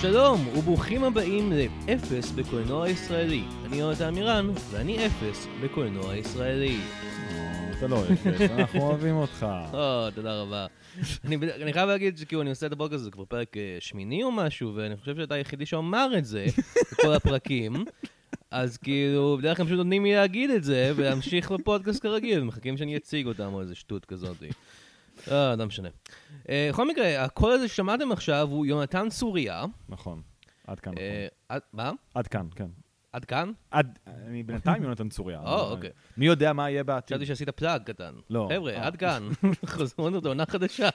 שלום וברוכים הבאים לאפס בקולנוע ישראלי. אני יונתן מירן ואני אפס בקולנוע ישראלי. אתה לא אפס, אנחנו אוהבים אותך. או, תודה רבה. אני, חייב להגיד שכאילו אני עושה את הפודקאסט הזה כבר פרק אה, שמיני או משהו, ואני חושב שאתה היחידי שאמר את זה בכל הפרקים. אז כאילו, בדרך כלל פשוט נותנים לי להגיד את זה, ולהמשיך בפודקאסט כרגיל, ומחכים שאני אציג אותם או איזה שטות כזאת. אה, לא משנה. אה, בכל מקרה, הקול הזה ששמעתם עכשיו הוא יונתן צוריה. נכון, עד כאן, אה, נכון. מה? עד כאן, כן. עד כאן? עד, אני בינתיים יונתן צוריה. או, אבל אוקיי. מי יודע מה יהיה בעתיד. חשבתי שעשית פלאג קטן. לא. חבר'ה, אה. עד כאן. חוזרים את עונה חדשה.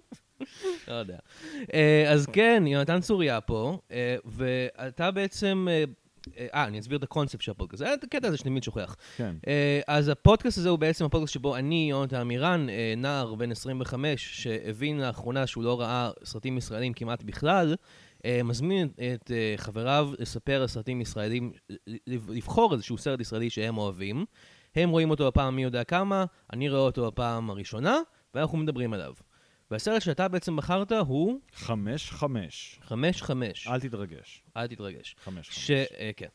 לא יודע. אה, אז כן, יונתן צוריה פה, אה, ואתה בעצם... אה, אה, אני אסביר את הקונספט של הפודקאסט. זה הקטע הזה שאני תמיד שוכח. כן. אה, אז הפודקאסט הזה הוא בעצם הפודקאסט שבו אני, יונתן עמירן, אה, נער בן 25, שהבין לאחרונה שהוא לא ראה סרטים ישראלים כמעט בכלל, אה, מזמין את אה, חבריו לספר על סרטים ישראלים, לבחור איזשהו סרט ישראלי שהם אוהבים. הם רואים אותו בפעם מי יודע כמה, אני רואה אותו בפעם הראשונה, ואנחנו מדברים עליו. והסרט שאתה בעצם בחרת הוא חמש, חמש. 5-5. אל תתרגש. אל תתרגש. חמש, חמש. ש... אה, כן.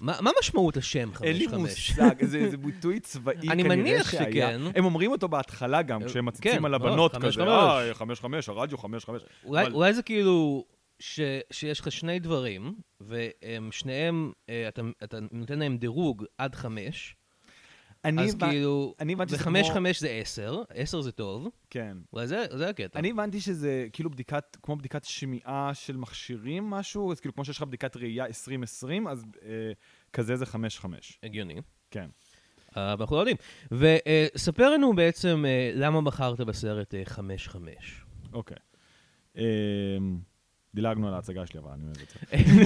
מה מה משמעות השם 5-5? אין לי מושג, זה זה ביטוי צבאי אני כנראה מניח שהיה. שכן. הם אומרים אותו בהתחלה גם, אה, כשהם כן, מציצים על לא, הבנות חמש, כזה. חמש. אה, חמש, חמש, הרדיו חמש, חמש. אולי, אבל- אולי זה כאילו ש, שיש לך שני דברים, והם שניהם, אה, אתה, אתה נותן להם דירוג עד חמש, אני אז הבנ- כאילו, אני הבנתי שזה כמו- חמש זה עשר, עשר זה טוב, כן. אולי זה, הקטע. אני הבנתי שזה כאילו בדיקת, כמו בדיקת שמיעה של מכשירים משהו, אז כאילו כמו שיש לך בדיקת ראייה 2020, אז אה, כזה זה 5-5. הגיוני. כן. אה, ואנחנו לא יודעים. וספר לנו בעצם אה, למה בחרת בסרט אה, חמש חמש. אוקיי. אה, דילגנו על ההצגה שלי, אבל אני אוהב את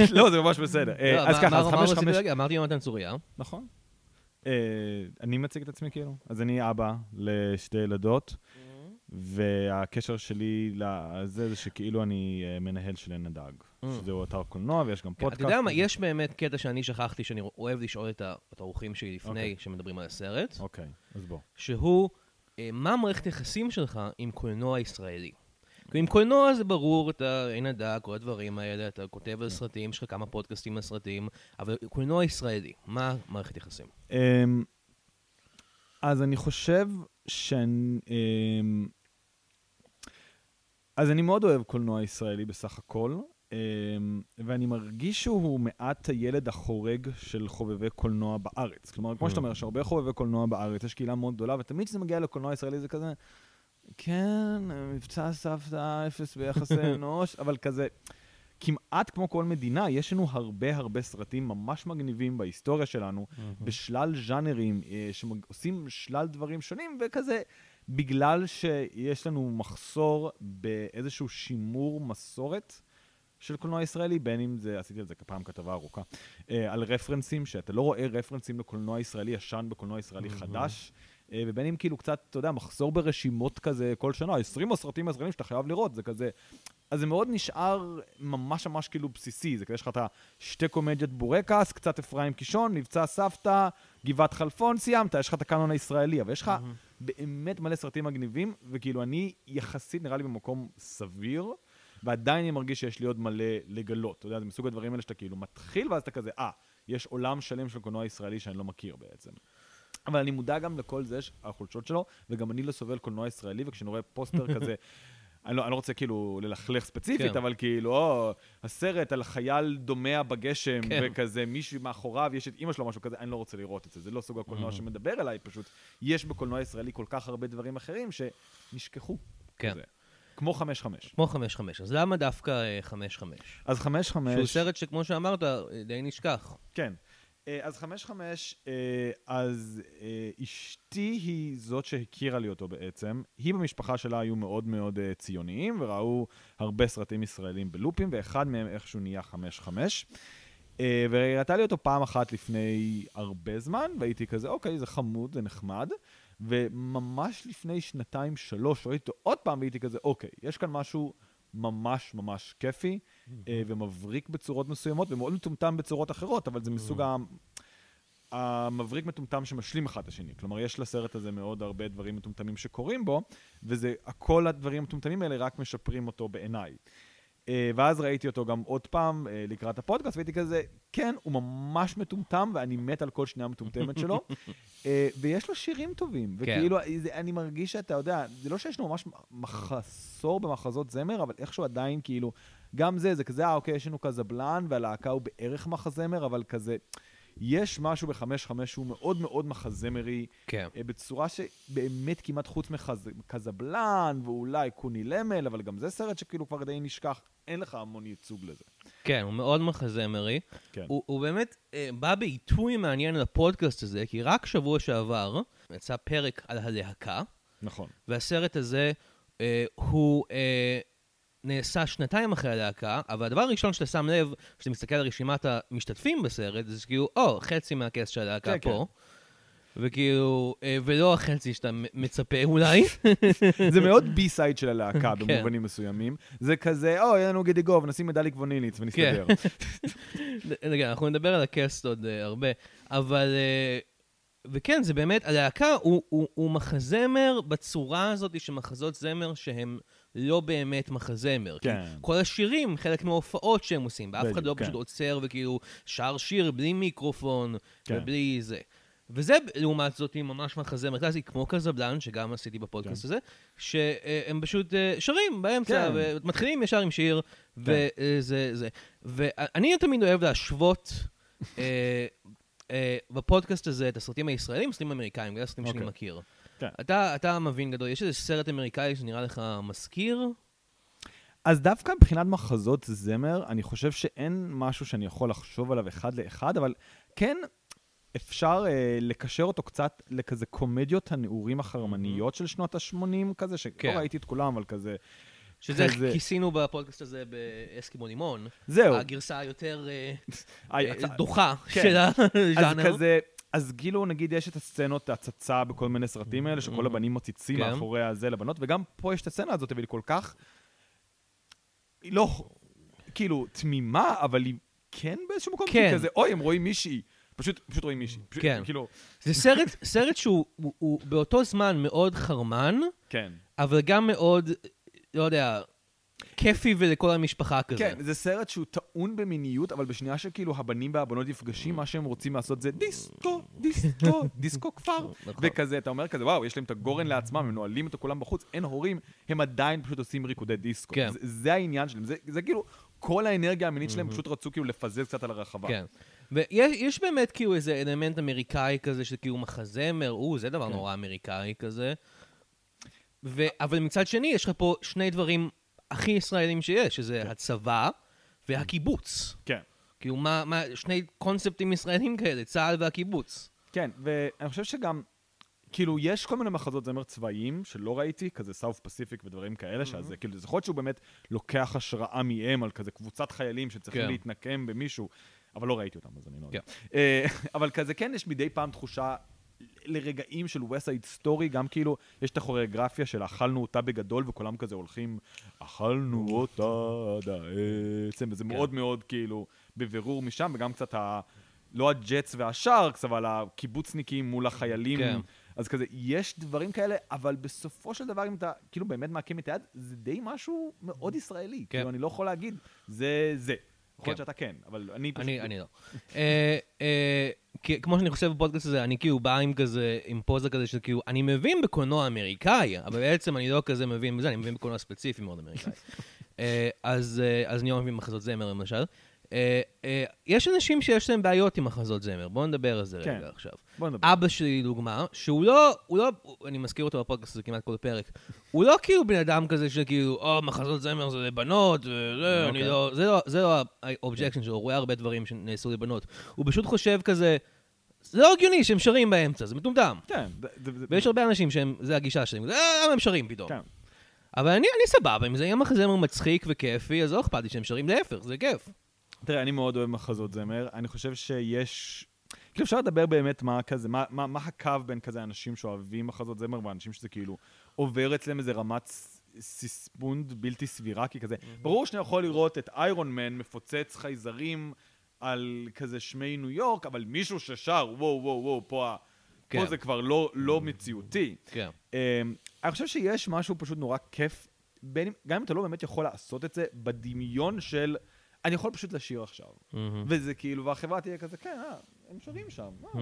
זה. לא, זה ממש בסדר. אה, לא, אז ככה, אז מה 5-5... רציתי להגיד? אמרתי יונתן צוריה. נכון. אה, אני מציג את עצמי כאילו. אז אני אבא לשתי ילדות, והקשר שלי לזה זה שכאילו אני אה, מנהל של עין הדג. Mm. שזהו אתר קולנוע ויש גם פודקאסט. אתה יודע מה, יש באמת קטע שאני שכחתי, שאני אוהב לשאול את האורחים שלי לפני אוקיי. שמדברים על הסרט. אוקיי, אז בוא. שהוא, אה, מה מערכת היחסים שלך עם קולנוע ישראלי? עם קולנוע זה ברור, אתה עין הדג, כל הדברים האלה, אתה כותב על סרטים, יש לך כמה פודקאסטים על סרטים, אבל קולנוע ישראלי, מה מערכת יחסים? אמ, אז אני חושב שאני... אמ, אז אני מאוד אוהב קולנוע ישראלי בסך הכל, אמ, ואני מרגיש שהוא מעט הילד החורג של חובבי קולנוע בארץ. כלומר, כמו שאתה אומר, יש הרבה חובבי קולנוע בארץ, יש קהילה מאוד גדולה, ותמיד כשזה מגיע לקולנוע ישראלי זה כזה, כן, מבצע סבתא, אפס ביחסי אנוש, אבל כזה... כמעט כמו כל מדינה, יש לנו הרבה הרבה סרטים ממש מגניבים בהיסטוריה שלנו, בשלל ז'אנרים, אה, שעושים שלל דברים שונים, וכזה, בגלל שיש לנו מחסור באיזשהו שימור מסורת של קולנוע ישראלי, בין אם זה, עשיתי על זה פעם כתבה ארוכה, אה, על רפרנסים, שאתה לא רואה רפרנסים לקולנוע ישראלי ישן בקולנוע ישראלי חדש. אה, ובין אם כאילו קצת, אתה יודע, מחסור ברשימות כזה כל שנה, 20 הסרטים הישראלים שאתה חייב לראות, זה כזה... אז זה מאוד נשאר ממש ממש כאילו בסיסי, זה כזה יש לך את השתי קומדיות בורקס, קצת אפרים קישון, מבצע סבתא, גבעת חלפון, סיימת, יש לך את הקאנון הישראלי, אבל יש לך באמת מלא סרטים מגניבים, וכאילו אני יחסית נראה לי במקום סביר, ועדיין אני מרגיש שיש לי עוד מלא לגלות. אתה יודע, זה מסוג הדברים האלה שאתה כאילו מתחיל, ואז אתה כזה, אה, יש עולם שלם של קולנוע ישראלי שאני לא מכיר בעצם. אבל אני מודע גם לכל זה, ש- החולשות שלו, וגם אני לא סובל קולנוע ישראלי, וכשאני רואה פוסטר כזה, אני לא, אני לא רוצה כאילו ללכלך ספציפית, כן. אבל כאילו, או, הסרט על חייל דומע בגשם, כן. וכזה מישהו מאחוריו, יש את אימא שלו, משהו כזה, אני לא רוצה לראות את זה, זה לא סוג הקולנוע שמדבר אליי, פשוט יש בקולנוע ישראלי כל כך הרבה דברים אחרים שנשכחו. כן. כזה. כמו חמש חמש. כמו חמש חמש. אז למה דווקא אה, חמש חמש? אז חמש חמש... שהוא סרט שכמו שאמרת, אה, די נשכח. כן. אה, אז חמש חמש, אה, אז אה, אשתי היא זאת שהכירה לי אותו בעצם. היא במשפחה שלה היו מאוד מאוד ציוניים, וראו הרבה סרטים ישראלים בלופים, ואחד מהם איכשהו נהיה חמש חמש. והראתה לי אותו פעם אחת לפני הרבה זמן, והייתי כזה, אוקיי, זה חמוד, זה נחמד. וממש לפני שנתיים, שלוש, ראיתי אותו עוד פעם, והייתי כזה, אוקיי, יש כאן משהו ממש ממש כיפי, אה, ומבריק בצורות מסוימות, ומאוד מטומטם בצורות אחרות, אבל זה מסוג ה... המבריק מטומטם שמשלים אחד את השני. כלומר, יש לסרט הזה מאוד הרבה דברים מטומטמים שקורים בו, וזה, כל הדברים המטומטמים האלה רק משפרים אותו בעיניי. אה, ואז ראיתי אותו גם עוד פעם אה, לקראת הפודקאסט, והייתי כזה, כן, הוא ממש מטומטם, ואני מת על כל שנייה מטומטמת שלו. אה, ויש לו שירים טובים, כן. וכאילו, אני מרגיש שאתה יודע, זה לא שיש לו ממש מחסור במחזות זמר, אבל איכשהו עדיין, כאילו, גם זה, זה כזה, אה, אוקיי, יש לנו קזבלן, והלהקה הוא בערך מחזמר, אבל כזה, יש משהו בחמש חמש שהוא מאוד מאוד מחזמרי, כן. אה, בצורה שבאמת כמעט חוץ מקזבלן, ואולי קוני למל, אבל גם זה סרט שכאילו כבר די נשכח, אין לך המון ייצוג לזה. כן, הוא מאוד מחזמרי. כן. הוא, הוא באמת אה, בא בעיתוי מעניין לפודקאסט הזה, כי רק שבוע שעבר יצא פרק על הלהקה, נכון. והסרט הזה אה, הוא אה, נעשה שנתיים אחרי הלהקה, אבל הדבר הראשון שאתה שם לב, כשאתה מסתכל על רשימת המשתתפים בסרט, זה שכאילו, או, חצי מהכס של הלהקה כן, פה. וכאילו, אה, ולא החצי שאתה מצפה אולי. זה מאוד בי-סייד של הלהקה כן. במובנים מסוימים. זה כזה, או, יהיה לנו גידיגוב, נשים מדליק וניליץ ונסתדר. רגע, אנחנו נדבר על הקסט עוד uh, הרבה, אבל... Uh, וכן, זה באמת, הלהקה הוא מחזמר בצורה הזאת של מחזות זמר שהם לא באמת מחזמר. כן. כל השירים, חלק מההופעות שהם עושים, ואף אחד לא כן. פשוט עוצר וכאילו שר שיר בלי מיקרופון כן. ובלי זה. וזה לעומת זאת ממש מחזמר קלאסי, כמו קזבלן, שגם עשיתי בפודקאסט כן. הזה, שהם פשוט אה, שרים באמצע, כן. ומתחילים ישר עם שיר, וזה זה. ואני תמיד אוהב להשוות אה, אה, בפודקאסט הזה את הסרטים הישראלים, הסרטים האמריקאים, זה הסרטים שאני אוקיי. מכיר. כן. אתה, אתה מבין גדול, יש איזה סרט אמריקאי שנראה לך מזכיר? אז דווקא מבחינת מחזות זמר, אני חושב שאין משהו שאני יכול לחשוב עליו אחד לאחד, אבל כן אפשר אה, לקשר אותו קצת לכזה קומדיות הנעורים החרמניות של שנות ה-80 כזה, שלא כן. ראיתי את כולם, אבל כזה... שזה כזה- כיסינו בפודקאסט הזה באסקימו לימון. זהו. הגרסה היותר אה, אה, דוחה כן. של אז הז'אנר. כזה, אז כאילו נגיד יש את הסצנות הצצה בכל מיני סרטים האלה, שכל Mhm. הבנים מציצים כן. מאחורי הזה לבנות, וגם פה יש את הסצנה הזאת, אבל היא כל כך, היא לא, כאילו, תמימה, אבל היא כן באיזשהו מקום. כן. כזה, אוי, הם רואים מישהי. פשוט, פשוט רואים מישהי. פשוט, כן. כאילו, זה סרט, סרט שהוא הוא, הוא באותו זמן מאוד חרמן, כן. אבל גם מאוד, לא יודע, כיפי ולכל המשפחה כזה. כן, זה סרט שהוא טעון במיניות, אבל בשנייה שכאילו הבנים והבנות נפגשים, מה שהם רוצים לעשות זה דיסקו, דיסקו, דיסקו כפר. נכון. וכזה, אתה אומר כזה, וואו, יש להם את הגורן לעצמם, הם נועלים אותו כולם בחוץ, אין הורים, הם עדיין פשוט עושים ריקודי דיסקו. כן. זה, זה העניין שלהם, זה, זה כאילו, כל האנרגיה המינית שלהם פשוט רצו כאילו לפזר קצת על הרחבה. כן. ויש יש באמת כאילו איזה אלמנט אמריקאי כזה, שזה כאילו מחזמר, או, זה דבר כן. נורא אמריקאי כזה. ו... אבל מצד שני, יש לך פה שני דברים הכי ישראלים שיש, שזה כן. הצבא והקיבוץ. כן. כאילו, מה, מה, שני קונספטים ישראלים כאלה, צה"ל והקיבוץ. כן, ואני חושב שגם, כאילו, יש כל מיני מחזות זמר צבאיים שלא ראיתי, כזה סאוף פסיפיק ודברים כאלה, שאז זה כאילו, זה יכול להיות שהוא באמת לוקח השראה מהם על כזה קבוצת חיילים שצריכים כן. להתנקם במישהו, אבל לא ראיתי אותם, אז אני לא יודע. כן. אה, אבל כזה כן, יש מדי פעם תחושה לרגעים של ווסט סייד סטורי, גם כאילו, יש את הכוריאוגרפיה של אכלנו אותה בגדול, וכולם כזה הולכים, אכלנו אותה עד העצם, וזה כן. מאוד מאוד כאילו בבירור משם, וגם קצת ה... לא הג'טס והשארקס, אבל הקיבוצניקים מול החיילים. כן. אז כזה, יש דברים כאלה, אבל בסופו של דבר, אם אתה כאילו באמת מעקם את היד, זה די משהו מאוד ישראלי. כן. כאילו, אני לא יכול להגיד, זה זה. יכול להיות כן. שאתה כן, אבל אני פשוט... אני, אני לא. כמו שאני חושב בפודקאסט הזה, אני כאילו בא עם כזה, עם פוזה כזה של כאילו, אני מבין בקולנוע אמריקאי, אבל בעצם אני לא כזה מבין בזה, אני מבין בקולנוע ספציפי מאוד אמריקאי. אה, אז אה, אז אני לא מבין מחזות זמר למשל. אה, אה, יש אנשים שיש להם בעיות עם מחזות זמר, בואו נדבר על זה כן. רגע עכשיו. בוא נדבר. אבא שלי, דוגמה, שהוא לא, הוא לא, אני מזכיר אותו בפודקאסט הזה כמעט כל פרק, הוא לא כאילו בן אדם כזה שכאילו, או, מחזות זמר זה לבנות, וזה, אני אוקיי. לא, זה לא, זה לא ה objection שלו, הוא רואה הרבה דברים שנעשו לבנות. הוא פשוט חושב כזה, זה לא הגיוני שהם שרים באמצע, זה מטומטם. כן, ויש הרבה אנשים שהם, זה הגישה שלהם, אה, למה הם שרים פתאום? כן. אבל אני, אני סבבה, אם זה יהיה מחזמר מצחיק וכיפי, אז לא אכפת לי שהם שרים, להפך, זה כיף. תראה, אני מאוד אוהב מחזות זמר. אני חושב שיש... כאילו אפשר לדבר באמת מה כזה, מה, מה, מה הקו בין כזה אנשים שאוהבים מחזות זמר ואנשים שזה כאילו עובר אצלם איזה רמת סיספונד בלתי סבירה, כי כזה, ברור שאני יכול לראות את איירון מן מפוצץ חייזרים על כזה שמי ניו יורק, אבל מישהו ששר, וואו, וואו, וואו, פה, ה- כן. פה זה כבר לא, לא מציאותי. כן. Um, אני חושב שיש משהו פשוט נורא כיף בין גם אם אתה לא באמת יכול לעשות את זה בדמיון של, אני יכול פשוט לשיר עכשיו. וזה כאילו, והחברה תהיה כזה, כן, אה, הם שרים שם, אה,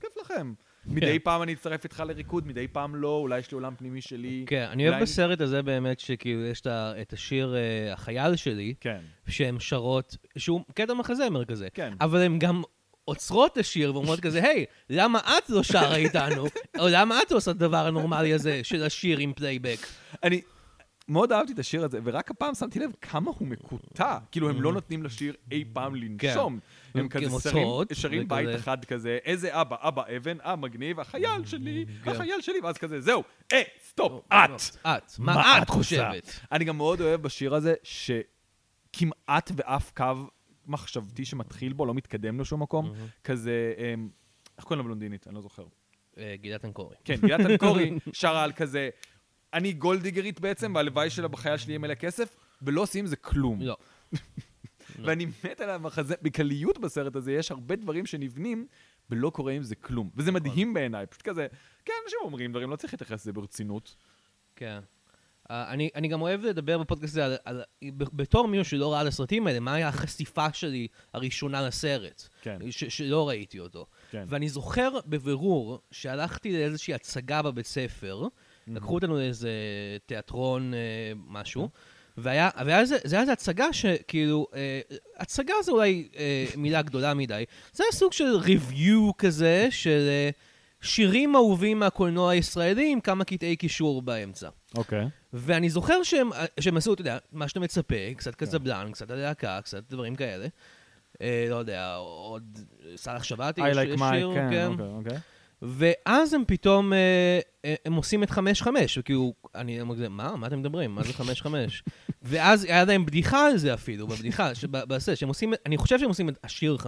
כיף לכם. מדי פעם אני אצטרף איתך לריקוד, מדי פעם לא, אולי יש לי עולם פנימי שלי. כן, אני אוהב בסרט הזה באמת שכאילו יש את השיר אה, החייל שלי, כן, שהן שרות, שהוא קטע מחזמר כזה. כן. אבל הן גם עוצרות את השיר ואומרות כזה, היי, למה את לא שרה איתנו? או למה את לא עושה את הדבר הנורמלי הזה של השיר עם פלייבק? אני מאוד אהבתי את השיר הזה, ורק הפעם שמתי לב כמה הוא מקוטע. כאילו, הם לא נותנים לשיר אי פעם לנשום. הם כזה שרים, בית אחד כזה, איזה אבא, אבא אבן, אה, מגניב, החייל שלי, כן. החייל שלי, ואז כזה, זהו, אה, stop, את. את, מה את? חושבת? אני גם מאוד אוהב בשיר הזה, שכמעט ואף קו מחשבתי שמתחיל בו לא מתקדם לשום מקום. כזה, אמ, איך קוראים לבלונדינית? אני לא זוכר. אה, גילת אנקורי. כן, גילת אנקורי שרה על כזה, אני גולדיגרית בעצם, והלוואי שלה בחייל שלי יהיה מלא כסף, ולא עושים עם זה כלום. לא. ואני מת על המחזה, בקליות בסרט הזה, יש הרבה דברים שנבנים, ולא קורה עם זה כלום. וזה מדהים בעיניי, פשוט כזה, כן, אנשים אומרים דברים, לא צריך להתייחס לזה ברצינות. כן. Uh, אני, אני גם אוהב לדבר בפודקאסט הזה על, על, בתור מישהו שלא ראה את הסרטים האלה, מה היה החשיפה שלי הראשונה לסרט. כן. ש, שלא ראיתי אותו. כן. ואני זוכר בבירור שהלכתי לאיזושהי הצגה בבית ספר, לקחו אותנו לאיזה תיאטרון אה, משהו, והיה, והיה זה, זה היה איזו הצגה שכאילו, אה, הצגה זה אולי אה, מילה גדולה מדי, זה היה סוג של ריוויו כזה של אה, שירים אהובים מהקולנוע הישראלי עם כמה קטעי קישור באמצע. אוקיי. ואני זוכר שהם, שהם עשו, אתה יודע, מה שאתה מצפה, קצת כן. קזבלן, קצת הלהקה, קצת דברים כאלה. אה, לא יודע, עוד סאלח שבתי, I like יש Mike, שיר, כן, אוקיי, אוקיי. ואז הם פתאום, אה, אה, הם עושים את 5-5, וכאילו, אני אומר, מה? מה אתם מדברים? מה זה 5-5? ואז היה להם בדיחה על זה אפילו, בבדיחה, בזה, שהם עושים, אני חושב שהם עושים את השיר 5-5,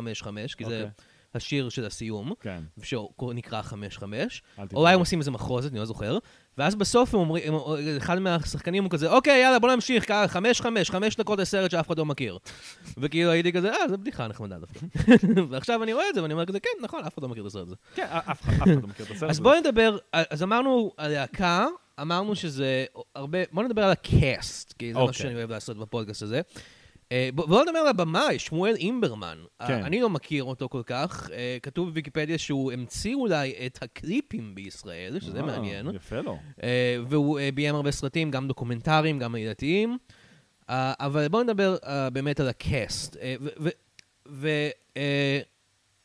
כי זה אוקיי. השיר של הסיום, כן. שנקרא 5-5. אל תתפלא. אולי הם עושים איזה מחרוזת, אני לא זוכר. ואז בסוף הם אומרים, אחד מהשחקנים הוא כזה, אוקיי, יאללה, בוא נמשיך, ככה, חמש חמש, חמש דקות לסרט שאף אחד לא מכיר. וכאילו הייתי כזה, אה, זו בדיחה נחמדה דווקא. ועכשיו אני רואה את זה ואני אומר כזה, כן, נכון, אף אחד לא מכיר את הסרט הזה. כן, אף אחד לא מכיר את הסרט הזה. אז בואו נדבר, אז אמרנו על להקה, אמרנו שזה הרבה, בואו נדבר על הקאסט, כי זה מה אוקיי. שאני אוהב לעשות בפודקאסט הזה. אה, בוא- בואו נדבר על הבמאי, שמואל אימברמן. אה, כן. אני לא מכיר אותו כל כך. אה, כתוב בוויקיפדיה שהוא המציא אולי את הקליפים בישראל, שזה אה, מעניין. יפה לו. והוא ביים הרבה סרטים, גם דוקומנטריים, גם עלילתיים. אה, אבל בואו נדבר באמת על הקאסט.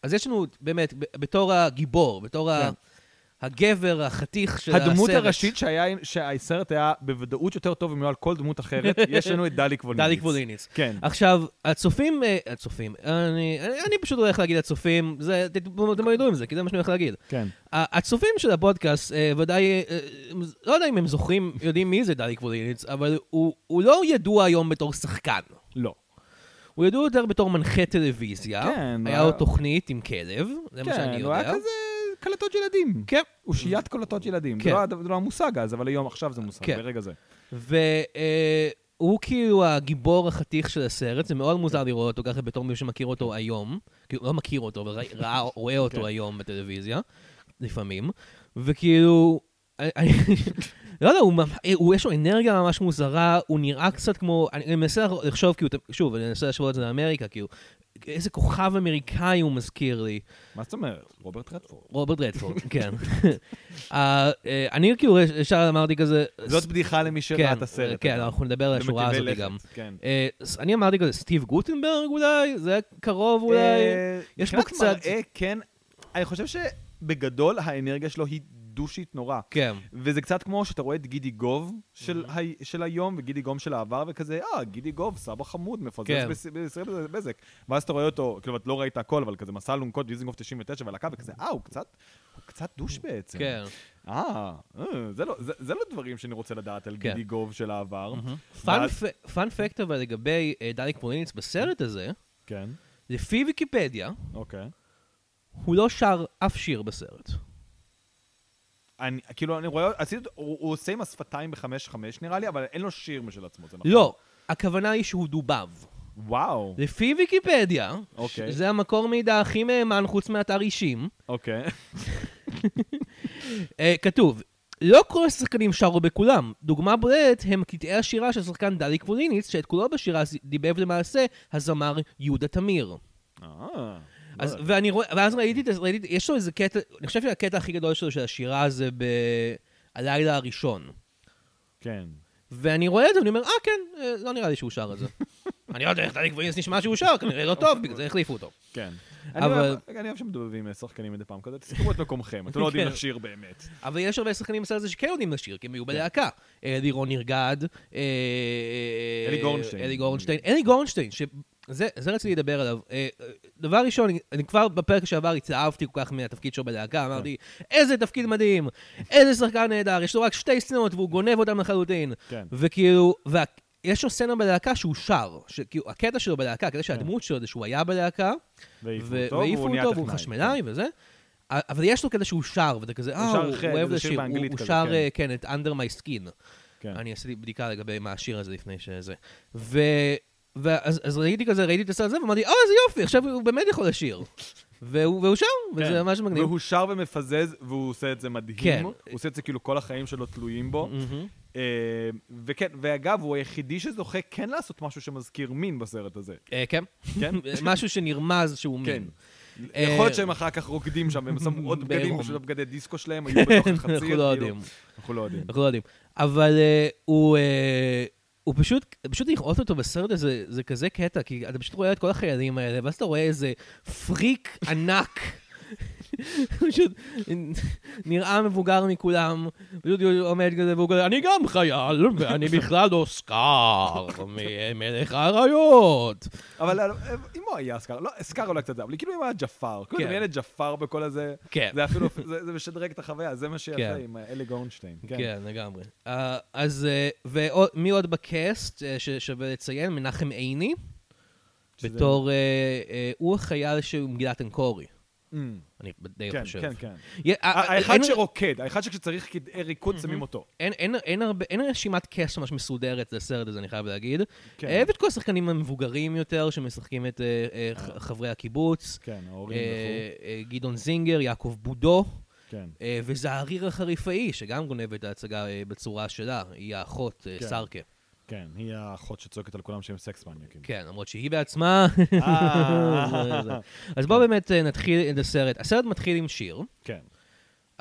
אז יש לנו באמת, בתור הגיבור, בתור ה- כן. הגבר, החתיך של הסרט. הדמות הראשית שהיה, שהסרט היה בוודאות יותר טוב ממנו על כל דמות אחרת, יש לנו את דליק ווליניץ. דליק ווליניץ. כן. עכשיו, הצופים, אה, הצופים, אני, אני, אני פשוט הולך להגיד הצופים, זה, אתם אתם יודעים את זה, כי זה מה שאני הולך להגיד. כן. הצופים של הפודקאסט, אה, ודאי, אה, לא יודע אם הם זוכרים, יודעים מי זה דליק ווליניץ, אבל הוא, הוא לא ידוע היום בתור שחקן. לא. הוא ידוע יותר בתור מנחה טלוויזיה. כן, היה לו תוכנית עם כלב, זה מה שאני כן, יודע. הוא היה כזה קלטות ילדים. כן. אושיית קלטות ילדים. כן. זה לא זה לא המושג אז, אבל היום, עכשיו זה מושג, כן. ברגע זה. והוא כאילו הגיבור החתיך של הסרט, זה מאוד מוזר לראות אותו ככה בתור מישהו שמכיר אותו היום. כאילו, לא מכיר אותו, אבל ראה- רואה אותו כן. היום בטלוויזיה, לפעמים. וכאילו, לא יודע, הוא ממ- הוא- יש לו אנרגיה ממש מוזרה, הוא נראה קצת כמו, אני מנסה לחשוב, כאילו, שוב, אני מנסה להשוות את זה לאמריקה, כאילו, איזה כוכב אמריקאי הוא מזכיר לי. מה זאת אומרת? רוברט רדפורד. רוברט רדפורד, כן. אה, אה, אני כאילו ישר אמרתי כזה... זאת בדיחה למי שראה את הסרט. כן. אנחנו נדבר על השורה הזאת גם. כן. אה, אני אמרתי כזה, סטיב גוטנברג אולי? זה היה קרוב אולי? יש מבחינת קצת- כן. אני חושב שבגדול האנרגיה שלו היא דושית נורא. כן. וזה קצת כמו שאתה רואה את גידי גוב של, Mm-hmm. ה... של היום וגידי גוב של העבר, וכזה, אה, גידי גוב, סבא חמוד, מפוצץ כן. בס... בסרט בזק. ואז אתה רואה אותו, כאילו, את לא ראית הכל, אבל כזה מסע אלונקות, דיזינגוף 99 והלהקה, וכזה, אה, הוא קצת, הוא קצת דוש בעצם. כן. אה, אה, זה לא, זה, זה לא דברים שאני רוצה לדעת על כן. גידי גוב של העבר. פאנ פקט אבל לגבי אה, דליק פרוליניץ בסרט הזה, כן, לפי ויקיפדיה, אוקיי. הוא לא שר אף שיר בסרט. אני, כאילו, אני רואה, עשיתי, הוא, הוא עושה עם השפתיים בחמש חמש נראה לי, אבל אין לו שיר משל עצמו, זה נכון? לא, הכוונה היא שהוא דובב. וואו, לפי ויקיפדיה, אוקיי. זה המקור מידע הכי מהימן חוץ מאתר אישים, אוקיי. אה, כתוב, לא כל השחקנים שרו בכולם. דוגמה בולטת הם קטעי השירה של שחקן דלי קבוליניץ, שאת כולו בשירה דיבב למעשה הזמר יהודה תמיר. אה, אז, לא. ואני רואה, ואז ראיתי, ראיתי, יש לו איזה קטע, אני חושב שהקטע הכי גדול שלו של השירה זה ב"הלילה הראשון". כן. ואני רואה את זה ואני אומר, אה כן, אה, לא נראה לי שהוא שר את זה. אני לא יודע איך דלי קבוליניץ נשמע שהוא שר, כנראה לא טוב, בגלל זה החליפו אותו. כן. אבל- אני אוהב- שמדובבים שחקנים מדי פעם כזה, תזכרו את מקומכם, אתם לא יודעים כן. לשיר באמת. אבל יש הרבה שחקנים בסרט הזה שכן יודעים לשיר, כי הם היו בלהקה. לירון נרגד, אה, אלי גורנשטיין. אלי גורנשטיין. אלי גורנשטיין, זה רציתי לדבר עליו. אה, אה, דבר ראשון, אני- אני כבר בפרק שעבר התלהבתי כל כך מהתפקיד שלו בלהקה, אמרתי, איזה תפקיד מדהים, איזה שחקן נהדר, יש לו רק שתי סצנות והוא גונב אותם לחלוטין. כן. וכאילו, וה- יש לו סצנה בלהקה שהוא שר, שכאילו, הקטע שלו בלהקה, הקטע כן. שהדמות שלו זה שהוא היה בלהקה, והעיפו אותו, והוא. חשמלאי וזה. אבל יש לו קטע שהוא שר, ואתה כזה, אה, הוא אוהב לשיר, הוא שר, כן. אה, כן, את Under My Skin. כן. אני עשיתי בדיקה לגבי מה השיר הזה לפני שזה. ואז אז ראיתי כזה, ראיתי את הסרט הזה, ואמרתי, אה, איזה יופי, עכשיו הוא באמת יכול לשיר. והוא והוא שר, וזה כן. ממש מגניב. והוא שר ומפזז, והוא עושה את זה מדהים. כן. הוא עושה את זה כאילו כל החיים שלו תלויים בו. מהמם. אה, וכן, ואגב, הוא היחידי שזוכה כן לעשות משהו שמזכיר מין בסרט הזה. אה, כן. כן? משהו שנרמז שהוא כן. מין. יכול אה, להיות שהם אחר כך רוקדים שם, והם שמו עוד בגדים. פשוט הבגדי דיסקו שלהם היו בתוך החציר. אנחנו כאילו. לא יודעים. אנחנו לא יודעים. אנחנו לא יודעים. אבל הוא... הוא פשוט, פשוט לראות אותו בסרט הזה, זה כזה קטע, כי אתה פשוט רואה את כל החיילים האלה, ואז אתה רואה איזה פריק ענק. פשוט נראה מבוגר מכולם, פשוט עומד כזה והוא כזה, אני גם חייל, ואני בכלל סקאר ממלך האריות. אבל אם הוא היה סקאר, לא, סקאר אולי קצת זה, אבל כאילו אם היה ג'אפר, כאילו כן. אם ילד ג'אפר בכל הזה, כן. זה אפילו, זה משדרג את החוויה, זה מה שיפה כן. עם אה, אלי גורנשטיין. כן, לגמרי. אה, אז, אה, ומי עוד בקאסט ששווה לציין? מנחם עיני, בתור, הוא החייל שהוא מגילת אנקורי. Mm, אני די כן, חושב. כן, כן. אה, אה, האחד אין- שרוקד, האחד שכשצריך ריקוד שמים אותו. אין, אין, אין, הרבה, אין רשימת קאסט ממש מסודרת לסרט הזה, אני חייב להגיד. כן. אה, ואת כל השחקנים המבוגרים יותר, שמשחקים את אה, אה, חברי הקיבוץ. כן, ההורים וכו'. גדעון זינגר, יעקב בודו, כן. אה, וזעריר החריפאי, שגם גונבת את ההצגה בצורה שלה, היא האחות, כן. סרקה. כן, היא האחות שצועקת על כולם שהם סקס מניאקים. כן, למרות שהיא בעצמה... אה. אז בואו באמת אה, נתחיל את הסרט. הסרט מתחיל עם שיר, כן.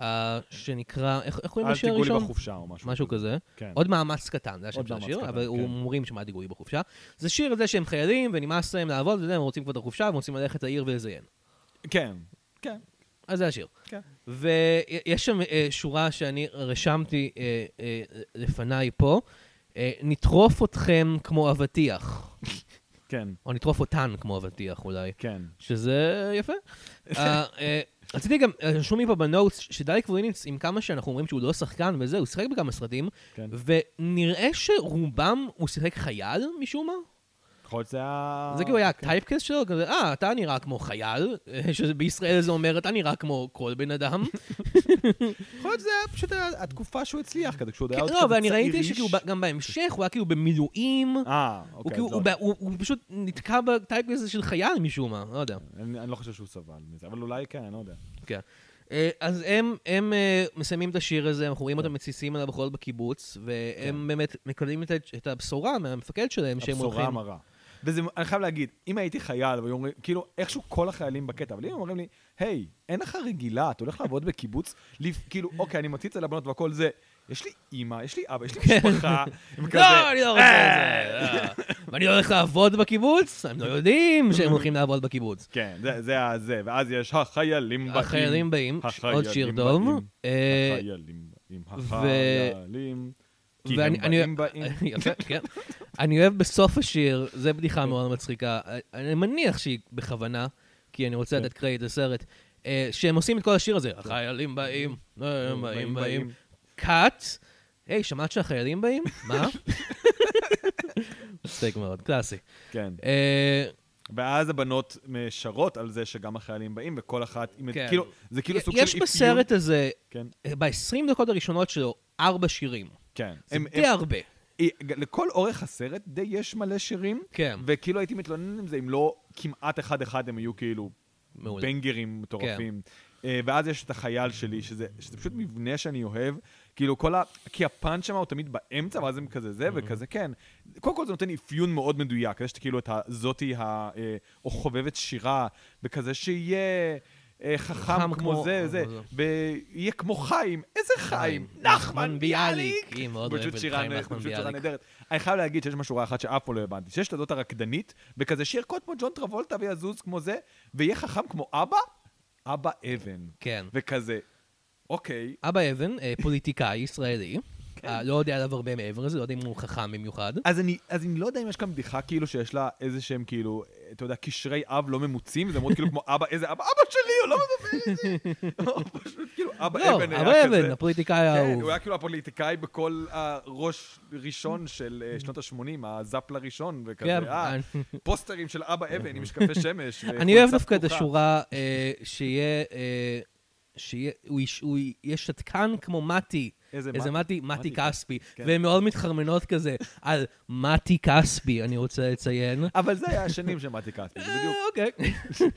אה, שנקרא, איך קוראים אל לשיר תיגעו לי הראשון? בחופשה או משהו. משהו כזה. כן. עוד מאמץ קטן, זה השם של השיר, אבל כן. אומרים שמה דיגוי בחופשה. זה שיר על זה שהם חיילים ונמאס להם לעבוד, וזה, הם רוצים כבר את החופשה, והם רוצים ללכת לעיר ולזיין. כן. כן. אז זה השיר. כן. ויש שם שורה שאני רשמתי לפניי פה, נטרוף אתכם כמו אבטיח. כן. או נטרוף אותן כמו אבטיח אולי. כן. שזה יפה. אה, אה, רציתי גם, אה, רשום לי פה בנוטס, שדלי קבוליניץ, עם כמה שאנחנו אומרים שהוא לא שחקן וזה, הוא שיחק בכמה סרטים, כן. ונראה שרובם הוא שיחק חייל משום מה. יכול להיות שזה היה... זה כאילו היה כן. הטייפקסט שלו, כזה, אה, אתה נראה כמו חייל, שבישראל זה אומר, אתה נראה כמו כל בן אדם. יכול להיות שזה היה פשוט היה התקופה שהוא הצליח כזה, כשהוא עוד היה כן, עוד לא, כזה ואני ראיתי. שכאילו גם בהמשך הוא היה כאילו במילואים. אה, אוקיי. כאילו, הוא לא. הוא הוא פשוט נתקע בטייפ הזה של חייל משום מה, לא יודע. אני לא חושב שהוא סבל מזה, אבל אולי כן, אני לא יודע. כן. אה, אז הם, הם אה, מסיימים את השיר הזה, אנחנו רואים אותם מתסיסים על הבחורות בקיבוץ, והם באמת מקבלים את, את הבשורה מהמפקד שלהם שהם הבשורה הולכים... המרה. וזה, אני חייב להגיד, אם הייתי חייל, והיו אומרים, כאילו, איכשהו כל החיילים בקטע, אבל אם אומרים לי, היי, אין לך רגילה, אתה הולך לעבוד בקיבוץ, כאילו, אוקיי, אני מוציא את זה לבנות והכל זה, יש לי אימא, יש לי אבא, יש לי משפחה, הם כזה, לא, אני לא רוצה את זה. אה. ואני הולך לעבוד בקיבוץ? הם לא יודעים שהם הולכים לעבוד בקיבוץ. כן, זה- זה ואז יש החיילים באים. החיילים באים, עוד שיר החיילים טוב. באים, אה, החיילים באים, החיילים. כי ואני- הם אני- באים באים. יפה, כן. אני אוהב בסוף השיר, זה בדיחה מאוד מצחיקה, אני מניח שהיא בכוונה, כי אני רוצה כן. לתת קרדיט לסרט, אה, שהם עושים את כל השיר הזה, החיילים באים, הם באים, באים, קאט, היי, שמעת שהחיילים באים? מה? מצחיק מאוד, קלאסי. כן. אה, ואז הבנות שרות על זה שגם החיילים באים, וכל אחת, כן. כאילו, זה כאילו סוג של יש בסרט הזה, כן, ב-20 דקות הראשונות שלו, ארבע שירים. כן. זה הם- די הם- הרבה. אה, לכל אורך הסרט די יש מלא שירים, כן, וכאילו הייתי מתלונן עם זה, אם לא כמעט אחד-אחד הם היו כאילו מעולה. בנגרים מטורפים. אה, ואז יש את החייל שלי, שזה, שזה פשוט מבנה שאני אוהב, כאילו כל ה... כי הפאנץ' שם הוא תמיד באמצע, ואז הם כזה זה וכזה, כן. קודם כל זה נותן אפיון מאוד מדויק, יש כאילו את הזאתי, אה, או חובבת שירה, וכזה שיהיה... אה, חכם כמו זה, זה, זה. ויהיה כמו חיים, איזה חיים? נחמן ביאליק! פשוט שירה. נהדרת. אני חייב להגיד שיש משהו רע אחד שאף פעם לא הבנתי, שיש את הזאת הרקדנית, וכזה שירקוד כמו ג'ון טרבולטה ויזוז כמו זה, ויהיה חכם כמו אבא, אבא אבן. כן. וכזה, אוקיי, אבא אבן, אה, פוליטיקאי ישראלי. אה, לא יודע עליו הרבה מעבר לזה, לא יודע אם הוא חכם במיוחד. אז אני, אז אני לא יודע אם יש כאן בדיחה כאילו שיש לה איזה שהם כאילו, אתה יודע, קשרי אב לא ממוצים, זה מאוד כאילו כמו אבא, איזה אבא, אבא שלי, הוא לא מדבר איתי. או פשוט כאילו, אבא לא, אבן היה אבא כזה. אבן, הפוליטיקאי כן, האהוב. הוא היה כאילו הפוליטיקאי בכל הראש ראשון של אה, שנות ה-80, הזאפל הראשון, וכזה, כן, אה, פוסטרים של אבא אבן עם משקפי שמש. אני אוהב דווקא את. השורה אה, שיהיה... שיהיה, הוא יש- הוא יהיה שתקן כמו מתי, איזה איזה מתי? מתי, מתי מתי, כספי, כן. והן מאוד מתחרמנות כזה על מתי כספי, אני רוצה לציין. אבל זה היה השנים של מתי כספי, זה בדיוק. אה, אוקיי.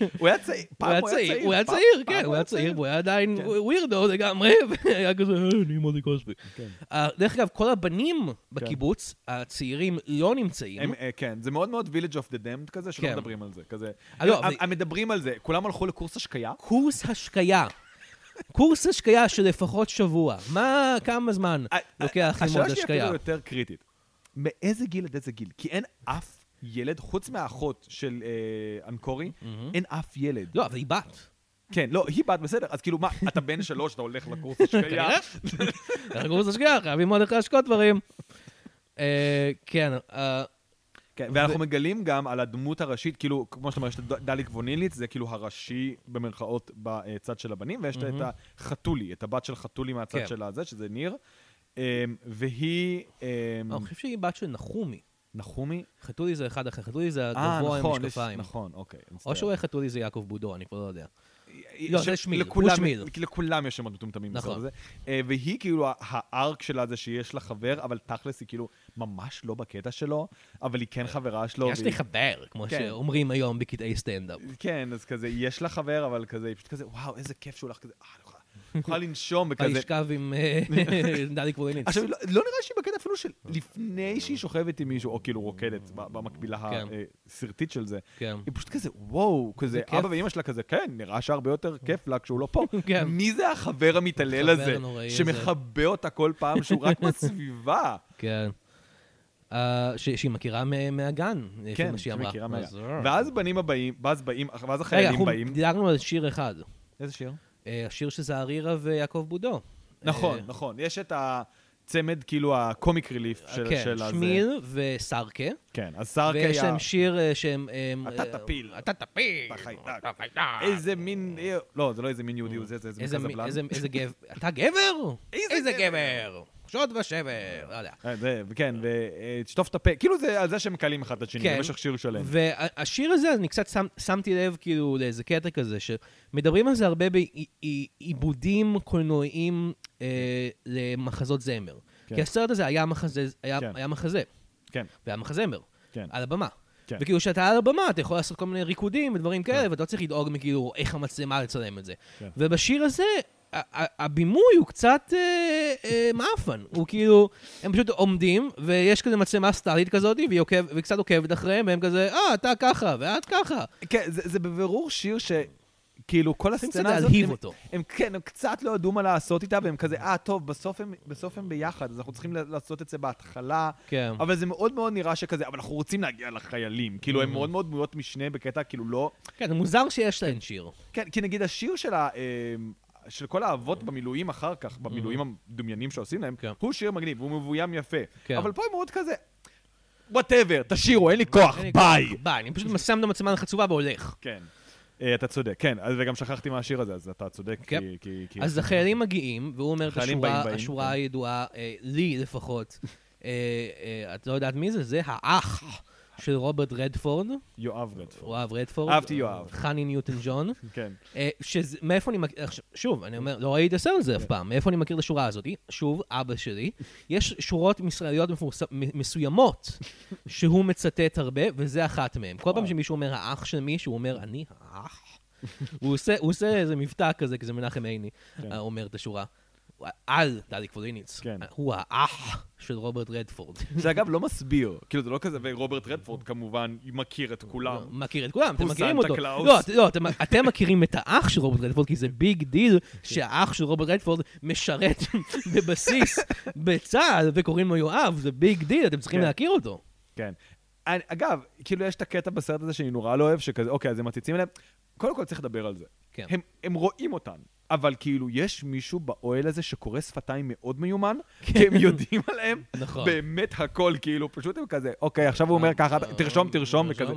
הוא היה צעיר, הוא פעם היה צעיר, הוא היה צעיר, כן, הוא היה צעיר, והוא היה עדיין כן. ווירדו לגמרי, והיה כזה, "אה, אני מודי קוסבי. כן. אה, דרך אגב, כל הבנים בקיבוץ, הצעירים, לא נמצאים. כן, זה מאוד מאוד Village of the Damned כזה, שלא כן. מדברים על זה, כזה. לא, מדברים על זה, כולם הלכו לקורס השקיה? קורס השקיה. קורס השקיה של לפחות שבוע. מה, כמה זמן לוקח ללמוד השאלה שלי? אפילו יותר קריטית. מאיזה גיל עד איזה גיל? כי אין אף ילד, חוץ מהאחות של אה, אנקורי, אין אף ילד. לא, אבל היא בת. כן, לא, היא בת בסדר, אז כאילו מה, אתה בן שלוש, אתה הולך לקורס השקיה? כנראה. דרך קורס השקיה, חייבים ללמוד איך להשקות דברים. אה, כן, אה, כן, ואנחנו מגלים גם על הדמות הראשית, כאילו, כמו שאתה אומר, יש את דליק ווניליץ, זה כאילו הראשי במרכאות בצד של הבנים, ויש את החתולי, את הבת של חתולי מהצד כן. של הזה, שזה ניר. אמ, והיא... אמ, אני חושב שהיא בת של נחומי. נחומי? חתולי זה אחד אחר, חתולי זה אה, הגבוה עם נכון, משקפיים. נכון, אוקיי. או מצטער. שאולי חתולי זה יעקב בודו, אני כבר לא יודע. לא, זה שמיל, הוא. כי לכולם יש שמות מטומטמים בסרט נכון. הזה. אה, והיא כאילו, הארק שלה זה שיש לה חבר, אבל תכלס היא כאילו ממש לא בקטע שלו, אבל היא כן חברה שלו. יש לי חבר, כמו כן. שאומרים היום בקטעי סטנדאפ. כן, אז כזה, יש לה חבר, אבל כזה, היא פשוט כזה, וואו, איזה כיף שהוא הולך כזה, אה, יכולה לנשום וכזה. וישכב עם אה, דליק וולינץ. עכשיו, לא לא נראה שהיא בקטע אפילו של לפני שהיא שוכבת עם מישהו, או כאילו רוקדת במקבילה כן. הסרטית של זה. כן. היא פשוט כזה, וואו, כזה. אבא ואימא שלה כזה, כן, נראה שהרבה יותר כיף לה כשהוא לא פה. כן. מי זה החבר המתעלל הזה. שמכבה אותה כל פעם שהוא רק בסביבה? כן. אה, ש- שהיא מכירה מהגן, כן, מה שהיא אמרה. שמכירה מהגן. אז, אה. ואז בנים הבאים, ואז באים, ואז רגע, החיילים אנחנו באים. דילגנו על שיר אחד. איזה שיר? אה, השיר שזה ארירה ויעקב בודו. נכון, אה, נכון. יש את הצמד, כאילו, הקומיק ריליף של כן, של הזה. שמיל וסרקה. כן, אז סארקה ויש היה... להם שיר אה, שהם... אתה תפיל. אתה תפיל. אתה חיידק. איזה מין... לא, זה לא איזה מין יהודי, זה, זה זה איזה מ- מקזבלן. איזה- גבר. אתה גבר? איזה גבר? שוד ושבר. לא יודע. אה, זה, כן, ותשטוף את הפה. כאילו זה על זה שהם מקלים אחד את השני כן. במשך שיר שלם. והשיר הזה, אני קצת שמתי לב כאילו לאיזה קטע כזה, שמדברים על זה הרבה בעיבודים קולנועיים אה, למחזות זמר. כן. כי הסרט הזה היה מחזה, היה, כן. היה מחזה, כן, והיה מחזמר, כן. על הבמה. כן. וכאילו כשאתה על הבמה, אתה יכול לעשות כל מיני ריקודים ודברים כאלה, ואתה לא צריך לדאוג מכאילו איך המצלמה לצלם את זה. כן. ובשיר הזה, הבימוי הוא קצת אה, אה, מאפן. הוא כאילו, הם פשוט עומדים, ויש כזה מצלמה סטטית כזאת, והיא עוקב, וקצת עוקבת אחריהם, והם כזה, אה, אתה ככה, ואת ככה. כן, זה זה בבירור שיר ש... כאילו, כל קצת הסצנה הזאת... הם- אותו. הם כן, הם קצת לא ידעו מה לעשות איתה, והם כזה, אה, טוב, בסוף הם, בסוף הם ביחד, אז אנחנו צריכים לעשות את זה בהתחלה. כן. אבל זה מאוד מאוד נראה שכזה, אבל אנחנו רוצים להגיע לחיילים. כאילו, הם מאוד מאוד דמויות משנה בקטע, כאילו, לא... כן, זה מוזר שיש להן שיר. כן, כי נגיד השיר של ה... של כל האבות במילואים אחר כך, במילואים המדומיינים שעושים להם, כן. הוא שיר מגניב, הוא מבוים יפה. כן. אבל פה הם מאוד כזה, whatever, תשאירו, אין לי כוח, ביי. ביי, אני פשוט שם את המצלמה לחצובה והולך. כן. אה, אתה צודק, כן, וגם שכחתי מהשיר הזה, אז אתה צודק, כן. כי... כי- אז החיילים מגיעים, והוא אומר את השורה, השורה כן. הידועה, אה, לי לפחות, אה, את לא יודעת מי זה? זה האח של רוברט רדפורד, יואב רדפורד. אוהב רדפורד. אהבתי יואב. חני ניוטון ג'ון. כן. אה, שזה, מאיפה אני מכיר, שוב, אני אומר, לא ראיתי את הסרט הזה אף פעם, מאיפה אני מכיר את השורה הזאת? שוב, אבא שלי, יש שורות ישראליות מסוימות שהוא מצטט הרבה, וזה אחת מהן. כל פעם. שמישהו אומר האח של מישהו, הוא אומר, אני האח. הוא עושה, איזה מבטא כזה, כי זה מנחם עיני כן. אה, אומר את השורה. על דליק פוליניץ. כן. הוא האח של רוברט רדפורד. זה אגב לא מסביר, כאילו זה לא כזה, ורוברט רדפורד כמובן מכיר את כולם. מכיר את כולם, אתם מכירים אותו. לא, לא, אתם- אתם מכירים את האח של רוברט רדפורד, כי זה big deal שהאח של רוברט רדפורד משרת בבסיס בצה"ל, וקוראים לו יואב, זה big deal, אתם צריכים כן. להכיר אותו. כן. אני- אגב, כאילו יש את הקטע בסרט הזה שאני נורא לא אוהב, שכזה, אוקיי, אז הם מציצים אליהם. קודם כל צריך לדבר על זה. כן. הם, הם רואים אותן, אבל כאילו, יש מישהו באוהל הזה שקורא שפתיים מאוד מיומן, כי הם יודעים עליהם? נכון. באמת הכל, כאילו, פשוט הם כזה, אוקיי, עכשיו הוא אומר ככה, תרשום, תרשום, וכזה.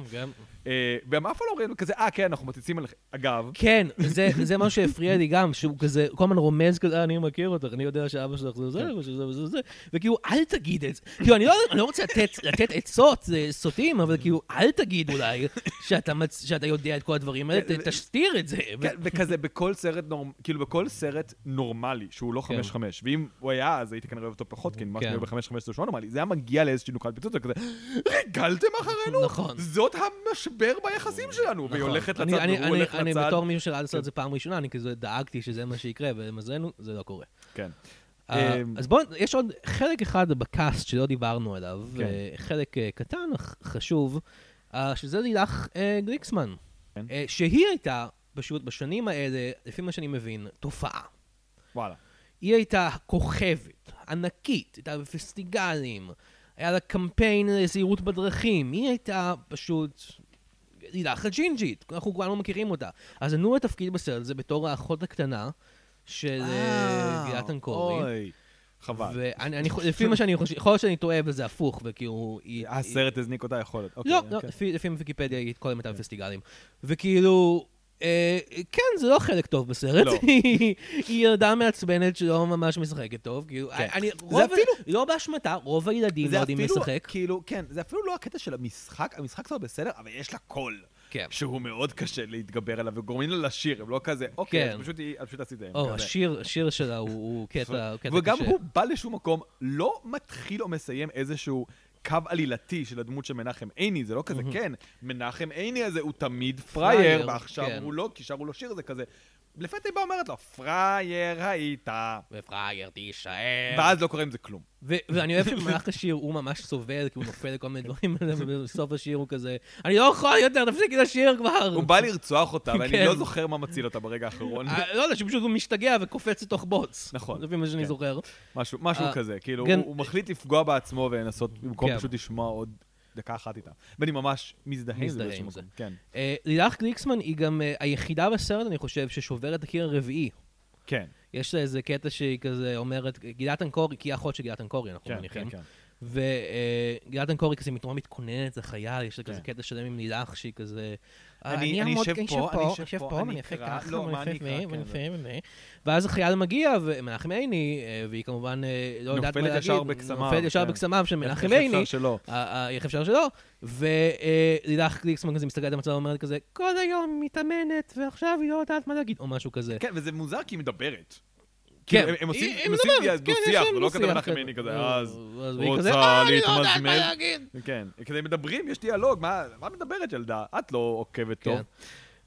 כן. אה, והם אף פעם לא אומרים כזה, אה, כן, אנחנו מציצים עליכם. אגב, כן, זה, זה מה שהפריע לי גם, שהוא כזה, כל הזמן רומז כזה, "אה, אני מכיר אותך, אני יודע שאבא שלך זה זה, ושזה וזה וזה, וכאילו, אל תגיד את זה. כאילו, אני לא, לא רוצה לתת, עצות זה סוטים, אבל כאילו, אל תגיד אולי שאתה, יודע את כל הדברים האלה, כן, תסתיר את זה. כן, וכזה בכל סרט נורמ... כאילו בכל סרט נורמלי, שהוא לא כן. 5-5, ואם הוא היה, אז הייתי כנראה אוהב אותו פחות, כי מה כן. שאני אוהב ב-5-5 זה שהוא לא נורמלי, זה היה מגיע לאיזושהי נוקת פיצוץ, וכזה, ריגלתם אחרינו? נכון. זאת המשבר ביחסים שלנו, והיא נכון. הולכת אני- לצד, אני- והוא אני- הולך אני לצד. בתור מישהו שראה לעשות את זה פעם ראשונה, אני כזה דאגתי שזה מה שיקרה, ולמזלנו, זה לא קורה. כן. אה, אמ, אז בואו, יש עוד חלק אחד בקאסט שלא דיברנו עליו, כן. אה, חלק אה, קטן, חשוב, שזה לילך גליקסמן, כן. שהיא הייתה פשוט בשנים האלה, לפי מה שאני מבין, תופעה. וואלה. היא הייתה כוכבת, ענקית, הייתה בפסטיגלים, היה לה קמפיין לזהירות בדרכים, היא הייתה פשוט לילך הג'ינג'ית, אנחנו כולנו מכירים אותה. אז ענו לתפקיד בסרט הזה בתור האחות הקטנה של אה, גילת אנקורי. אוי, חבל. ואני, אני, לפי מה שאני חושב, יכול להיות שאני טועה וזה הפוך, וכאילו... הסרט הזניק אותה יכולת. אוקיי, לא, לא, כן. לפי, ויקיפדיה היא כל הייתה בפסטיגלים. וכאילו, כן, זה לא חלק טוב בסרט. לא. היא ילדה מעצבנת שלא ממש משחקת טוב. כאילו, כן. אני, זה רוב, אפילו- לא באשמתה, רוב הילדים לא זה יודעים אפילו, לשחק. כאילו, כן, זה אפילו לא הקטע של המשחק, המשחק כבר בסדר, אבל יש לה קול. כן. שהוא מאוד קשה להתגבר עליו, וגורמים לה לשיר, הם לא כזה, אוקיי, כן. אז פשוט פשוט עשית להם. או, כזה. השיר, השיר שלה הוא, הוא קטע, הוא קטע וגם קשה. הוא בא לשום מקום, לא מתחיל או מסיים איזשהו קו עלילתי של הדמות של מנחם עיני, זה לא כזה, כן, מנחם עיני הזה הוא תמיד פראייר, פראייר, ועכשיו כן. הוא לא, כי שרו לו שיר, זה כזה. לפתע היא באה אומרת לו, פראייר היית, ופראייר תישאר. ואז לא קורה עם זה כלום. ואני אוהב שבמהלך השיר הוא ממש סובל, כי הוא נופל לכל מיני דברים, ובסוף השיר הוא כזה, אני לא יכול יותר, תפסיקי לשיר כבר. הוא בא לרצוח אותה, ואני כן. לא זוכר מה מציל אותה ברגע האחרון. אה, לא יודע, שפשוט הוא משתגע וקופץ לתוך בוץ. נכון. לפי מה שאני כן. זוכר. משהו משהו אה, כזה, כאילו, כן. הוא מחליט לפגוע בעצמו ולנסות, במקום כן. פשוט לשמוע עוד דקה אחת איתה. ואני ממש מזדהה עם זה באיזשהו. מקום. כן. אה, לילך גליקסמן היא גם אה, היחידה בסרט, אני חושב, ששוברת את הקיר הרביעי. כן, יש לה איזה קטע שהיא כזה אומרת, גילת אנקורי, כי היא אחות של גילת אנקורי, אנחנו כן, מניחים. כן, כן. וגילת אנקורי כזה מתנועה מתכוננת לחייל, יש לה כזה כן. קטע שלם עם לילך שהיא כזה... "אה, אני- אשב פה, אני אשב פה, פה, אני אקרא." לא, מה אני אקרא, ואני ואני- ואז החייל מגיע, ומנחם עיני, אה, והיא כמובן אה, לא יודעת מה נופלת להגיד. ישר בקסמיו, נופלת ישר כן. בקסמיו של איך- מנחם איך עיני. אפשר שלא? איך אפשר שלא? ולילך גליקסמן כזה מסתכלת על המצב ואומרת כזה, כל היום מתאמנת, ועכשיו היא לא יודעת מה להגיד, או משהו כזה. כן, וזה מוזר כי היא מדברת. כן. כאילו, הם- הם עושים כן, דו-שיח, להם זה לא כזה מנחם. עיני כזה, אה, אז כזה, רוצה "אה, לא יודעת מה להתמזמז. כן, כזה מדברים, יש דיאלוג, מה מדברת ילדה? את לא עוקבת טוב. כן.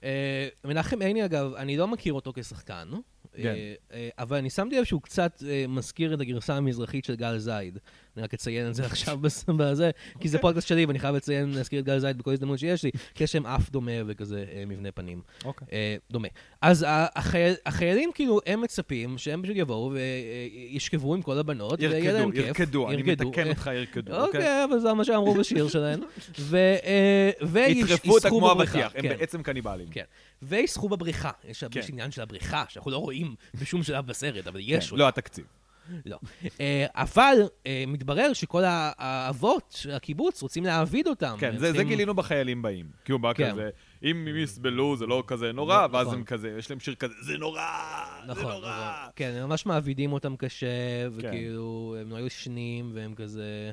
אה, מנחם עיני, אגב, אני לא מכיר אותו כשחקן, כן. אה, אה, אבל אני שמתי לב שהוא קצת אה, מזכיר את הגרסה המזרחית של גל זייד. אני רק אציין את זה עכשיו בזה, כי זה. פודקאסט שלי ואני חייב לציין, להזכיר את גל זייד בכל הזדמנות שיש לי, כי יש להם אף דומה וכזה אה, מבנה פנים. אוקיי. אה, דומה. אז החיילים, כאילו, הם מצפים שהם פשוט יבואו וישכבו עם כל הבנות, ויהיה להם כיף. ירקדו, אני ירקדו. מתקן אה, אותך, ירקדו, אוקיי? אוקיי, אבל זה מה שאמרו בשיר שלהם. ו- אה, יטרפו אותה וישחו כמו בבריכה, אבטיח, הם כן. בעצם קניבלים. כן. וישחו בבריכה. יש כן. יש עניין של הבריכה, שאנחנו לא רואים בשום שלב בסרט, אבל יש כן, אותה. לא התקציב. לא. אה, אבל אה, מתברר שכל ה- האבות של הקיבוץ רוצים להעביד אותם. כן, זה גילינו בחיילים באים. כי הוא בא כן. כזה, אם הם יסבלו זה לא כזה נורא, ואז נכון. הם כזה, יש להם שיר כזה, זה נורא, זה נכון, נורא. נכון. כן, הם ממש מעבידים אותם קשה, כן. וכאילו, הם לא ישנים, והם כזה...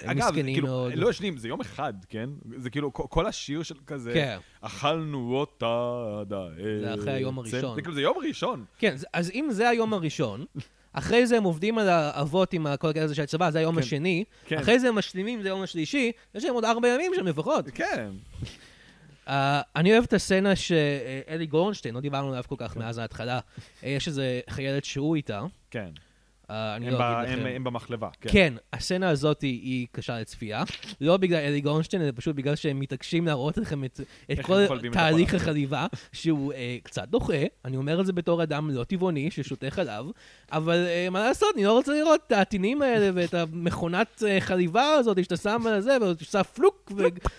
הם מסכנים כאילו, מאוד. לא ישנים, זה יום אחד, כן? זה כאילו, כל- השיר של כזה, כן. אכלנו אותה עד העצם. זה אחרי היום הראשון. זה כאילו, זה יום ראשון. כן, אז אם זה היום הראשון, אחרי זה הם עובדים על האבות עם כל הקטע הזה של הצבא, זה היום כן. השני, כן. אחרי זה הם משלימים, זה היום השלישי, יש להם עוד ארבע ימים שם לפחות. כן. אה, אני אוהב את הסצנה שאלי גורנשטיין, לא דיברנו עליו כל כך מאז ההתחלה, אה, יש איזה חיילת שהוא איתה, כן. אה, אני הם לא ב- אגיד הם- לכם. הם במחלבה, כן. כן, הסצנה הזאת היא- היא קשה לצפייה. לא בגלל אלי גורנשטיין, אלא פשוט בגלל שהם מתעקשים להראות לכם את, את כל הם תהליך. החליבה, שהוא אה, קצת דוחה. אני אומר את זה בתור אדם לא טבעוני ששותה חלב, אבל אה, מה לעשות, אני לא רוצה לראות את הטינים האלה ואת המכונת אה, חליבה הזאת שאתה שם על זה, ואתה עושה פלוק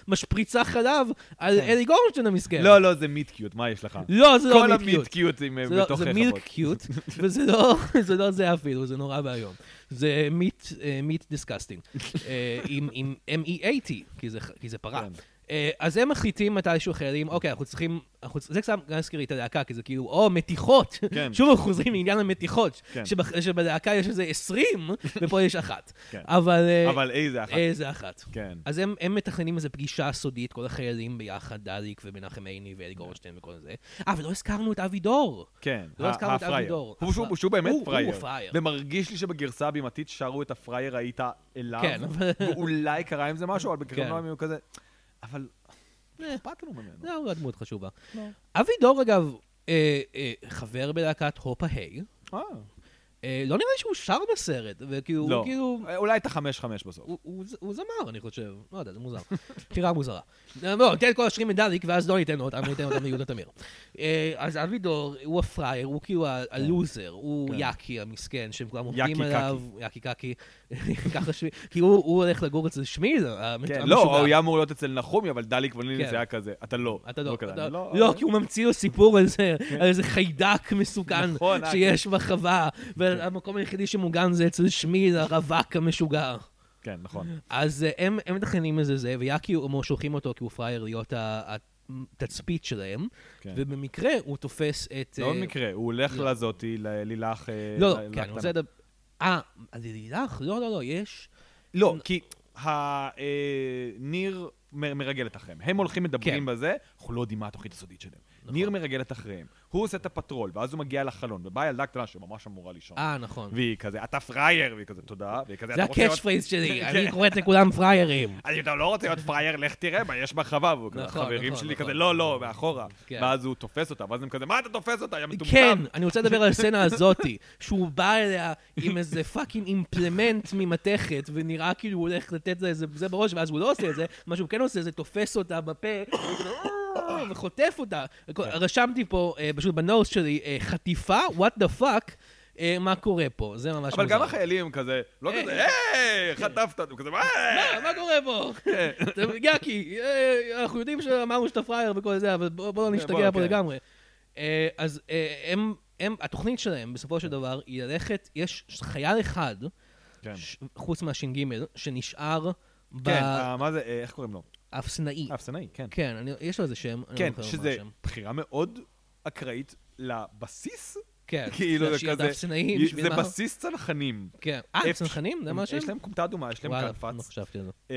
ומשפריצה חלב על כן. אלי גורנשטיין המסכן. לא, לא, זה מיט קיוט, מה יש לך? לא, זה לא כל מיט המיט קיוט. קיוטים הם זה לא- בתוך זה חוות. מילק קיוט, וזה לא, זה לא זה אפילו, זה נורא ואיום. זה מיט, דיסקסטינג. אה, עם עם M-E-A-T, כי זה- פרה. כן. אה, אז הם מחליטים מתישהו החיילים, אוקיי, אנחנו צריכים, אנחנו- זה קצת גם הזכיר לי את הלהקה, כי זה כאילו, או, מתיחות. כן. שוב אנחנו חוזרים לעניין המתיחות, כן. שבח- שבלהקה יש איזה 20, ופה יש אחת. כן. אבל... אה, אבל איזה אחת. איזה אחת. כן. אז הם, הם מתכננים איזו פגישה סודית, כל החיילים ביחד, דליק ומנחם עיני ואלי גורנשטיין וכל זה. אה, ולא הזכרנו את אבי דור. כן, לא הזכרנו את הפראייר. אבידור. הוא שהוא- שהוא באמת הוא- הוא פראייר. פראייר. ומרגיש לי שבגרסה הבימתית שרו את הפראייר היית אליו. כן. ואולי קרה עם זה משהו, אבל בקרוב כן. הם היו כזה... אבל... אה. אכפת לנו ממנו. לא דמות חשובה. לא. אבי דור, אגב, אה, אה, חבר בלהקת הופה היי. אה, אה, לא נראה לי שהוא שר בסרט, וכאילו, לא. כאילו... אולי את החמש-חמש בסוף. הוא- הוא הוא זמר, אני חושב. לא יודע, זה מוזר. בחירה מוזרה. אה, לא, ניתן את כל השירים מדליק, ואז לא ניתן אותם, ניתן אותם ליהודה תמיר. אה, אז אבי דור, הוא הפראייר, הוא כאילו ה- הלוזר, הוא כן. יאקי המסכן, שהם כולם עובדים. עליו. יאקי קקי. ככה שמי, כי הוא הולך לגור אצל כן, המשוגע. לא, הוא היה אמור להיות אצל נחומי, אבל דליק ולילי כן. זה היה כזה. אתה לא. אתה לא, אתה- אני לא, כי הוא ממציא לו סיפור על זה, על איזה חיידק מסוכן נכון, אה. שיש בחווה, והמקום היחידי שמוגן זה אצל שמיד, הרווק המשוגע. כן, נכון. אז אה, הם מתכננים איזה זה, ויאקי, שולחים אותו כי הוא פראייר להיות התצפית שלהם, כן. ובמקרה הוא תופס את... לא אה, במקרה, הוא הולך לא. לזאתי, ללילך... אה, לא, לא, כן. אני רוצה לדבר... אה, על לילך? לא, לא, לא, יש... לא, כי ניר מרגלת אחריהם. הם הולכים מדברים כן. בזה, אנחנו לא יודעים מה התוכנית הסודית שלהם. נכון. ניר מרגלת אחריהם. הוא עושה את הפטרול, ואז הוא מגיע לחלון, ובאה ילדה קטנה שממש אמורה לישון. אה, נכון. והיא כזה, אתה פראייר, והיא כזה, תודה, והיא כזה, זה. ה catchphrase שלי, כן. אני קוראת לכולם פראיירים. אני לא רוצה להיות פראייר, לך תראה מה יש בחווה, והוא כזה, נכון, החברים נכון, שלי נכון. כזה, לא, לא, מאחורה. כן. ואז הוא תופס אותה, ואז הם כזה, מה אתה תופס אותה, יא מטומטם? כן, אני רוצה לדבר על הסצנה הזאתי, שהוא בא אליה עם איזה fucking implement ממתכת, ונראה כאילו הוא הולך לתת לה איזה זה בראש, ואז הוא לא עושה את זה, מה שהוא כן עושה זה תופס אותה בפה, וחוטף אותה. רשמתי פה, אה, פשוט ב notes שלי, אה, חטיפה, what the fuck, אה, מה קורה פה, זה ממש אבל מוזר. גם החיילים כזה, לא אה. כזה, היי, חטפת, הוא כזה, מה? קורה פה? אתה- יאקי, אנחנו יודעים שאמרנו שאתה פראייר וכל זה, אבל בוא בוא לא נשתגע פה כן. לגמרי. אז הם, הם, התוכנית שלהם, בסופו של דבר, היא ללכת, יש חייל אחד, כן. חוץ מהש"ג, שנשאר כן, אה, מה זה, איך קוראים לו? באפסנאי. האפסנאי, כן. כן, אני- יש לו איזה שם. לא כן, שזה. בחירה מאוד אקראית לבסיס. כן, כאילו זה כזה, האפסנאים, זה מה? בסיס צנחנים. כן. אה, צנחנים? זה מה השם? יש להם כומתה אדומה, יש להם וואלה, לא. חשבתי על זה. אה,